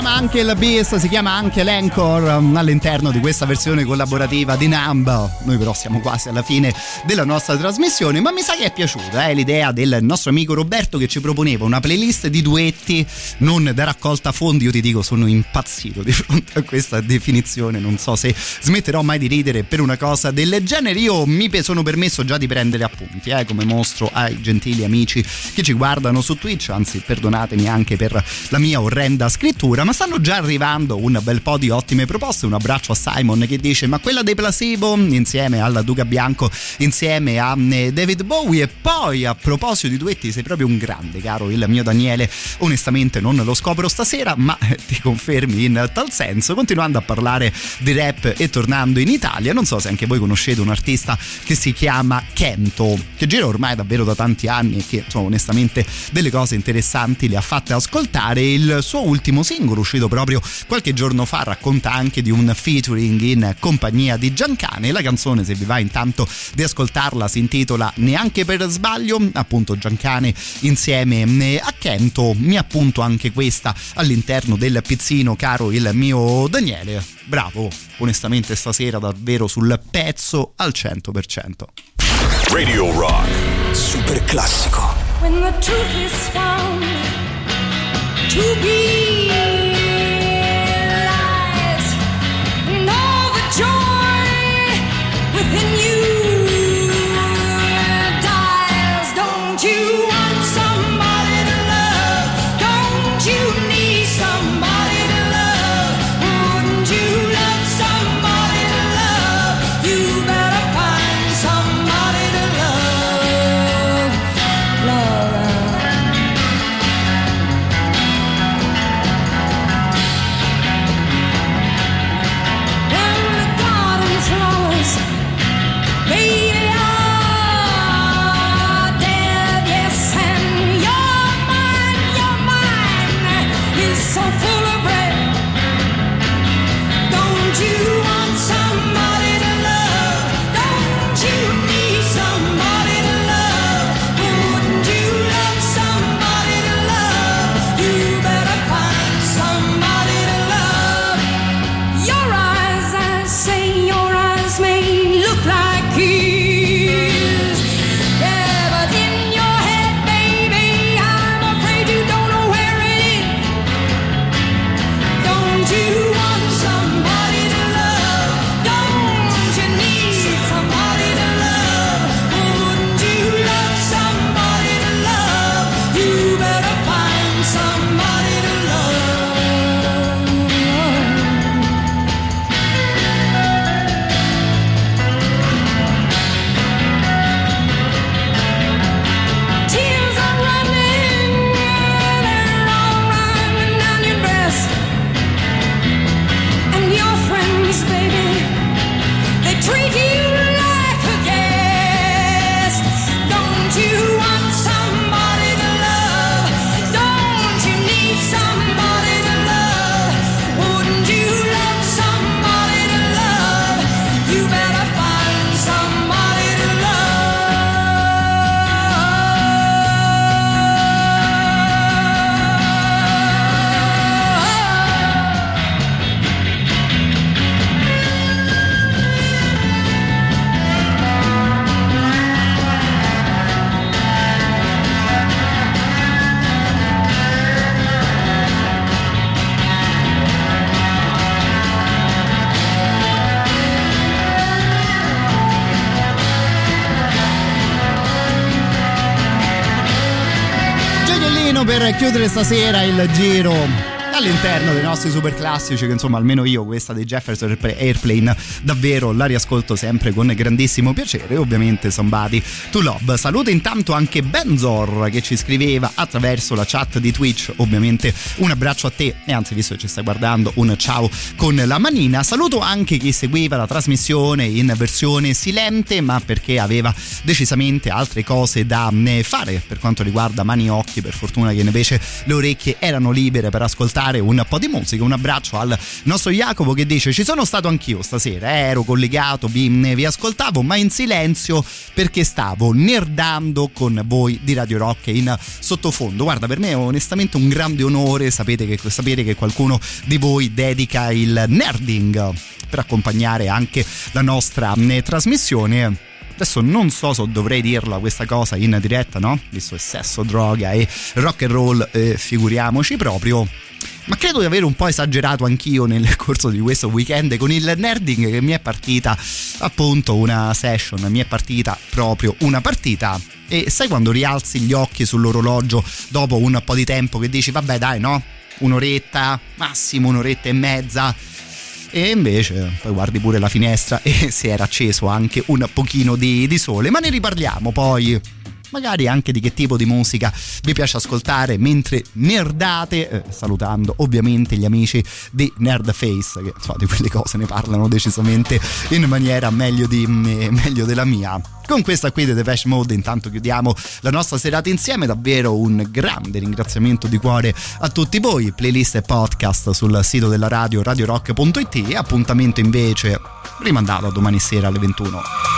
chiama anche il Beast, si chiama anche l'Anchor um, all'interno di questa versione collaborativa di Numb. Noi però siamo quasi alla fine della nostra trasmissione, ma mi sa che è piaciuta eh, l'idea del nostro amico Roberto che ci proponeva una playlist di duetti non da raccolta fondi. Io ti dico, sono impazzito di fronte a questa definizione. Non so se smetterò mai di ridere per una cosa del genere. Io mi sono permesso già di prendere appunti, eh, come mostro ai gentili amici che ci guardano su Twitch. Anzi, perdonatemi anche per la mia orrenda scrittura, ma stanno già arrivando un bel po' di ottime proposte. Un abbraccio a Simon che dice: Ma quella dei placebo insieme alla Duca Bianco, insieme a eh, David Bowie. E poi a proposito di duetti, sei proprio un grande, caro il mio Daniele. Onestamente non lo scopro stasera, ma eh, ti confermi in tal senso. Continuando a parlare di rap e tornando in Italia, non so se anche voi conoscete un artista che si chiama Kento, che gira ormai davvero da tanti anni e che insomma, onestamente delle cose interessanti le ha fatte ascoltare. Il suo ultimo singolo uscito proprio qualche giorno fa racconta anche di un featuring in compagnia di Giancane. La canzone, se vi va intanto di ascoltarla, si intitola Neanche per sbaglio, appunto Giancane insieme eh, a Kento. Mi appunto anche questa all'interno del pizzino, caro il mio Daniele. Bravo, onestamente stasera davvero sul pezzo al 100%. Radio Rock. Super classico. When the truth is found to be chiudere stasera il giro all'interno dei nostri super classici che insomma almeno io questa dei Jefferson Airplane davvero la riascolto sempre con grandissimo piacere. Ovviamente Somebody to Love saluto intanto anche Benzor che ci scriveva attraverso la chat di Twitch. Ovviamente un abbraccio a te. E anzi visto che ci stai guardando un ciao con la manina. Saluto anche chi seguiva la trasmissione in versione silente ma perché aveva decisamente altre cose da eh, fare. Per quanto riguarda mani e occhi per fortuna che invece le orecchie erano libere per ascoltare ascoltare un po' di musica. Un abbraccio al nostro Jacopo che dice ci sono stato anch'io stasera, eh, ero collegato, vi, vi ascoltavo ma in silenzio perché stavo nerdando con voi di Radio Rock in sottofondo. Guarda, per me è onestamente un grande onore sapere che, sapere che qualcuno di voi dedica il nerding per accompagnare anche la nostra eh, trasmissione. Adesso non so se dovrei dirla questa cosa in diretta, no? Visto che sesso, droga e rock and roll, eh, figuriamoci proprio. Ma credo di aver un po' esagerato anch'io nel *laughs* corso di questo weekend con il nerding che mi è partita appunto una session, mi è partita proprio una partita. E sai quando rialzi gli occhi sull'orologio dopo un po' di tempo che dici vabbè dai no, un'oretta, massimo un'oretta e mezza e invece poi guardi pure la finestra *laughs* e si era acceso anche un pochino di, di sole, ma ne riparliamo poi magari anche di che tipo di musica vi piace ascoltare mentre nerdate, eh, salutando ovviamente gli amici di Nerdface, che insomma, di quelle cose ne parlano decisamente in maniera meglio, di, meglio della mia. Con questa qui di Depeche Mode intanto chiudiamo la nostra serata insieme, davvero un grande ringraziamento di cuore a tutti voi, playlist e podcast sul sito della radio radiorock.it e appuntamento invece rimandato a domani sera alle 21.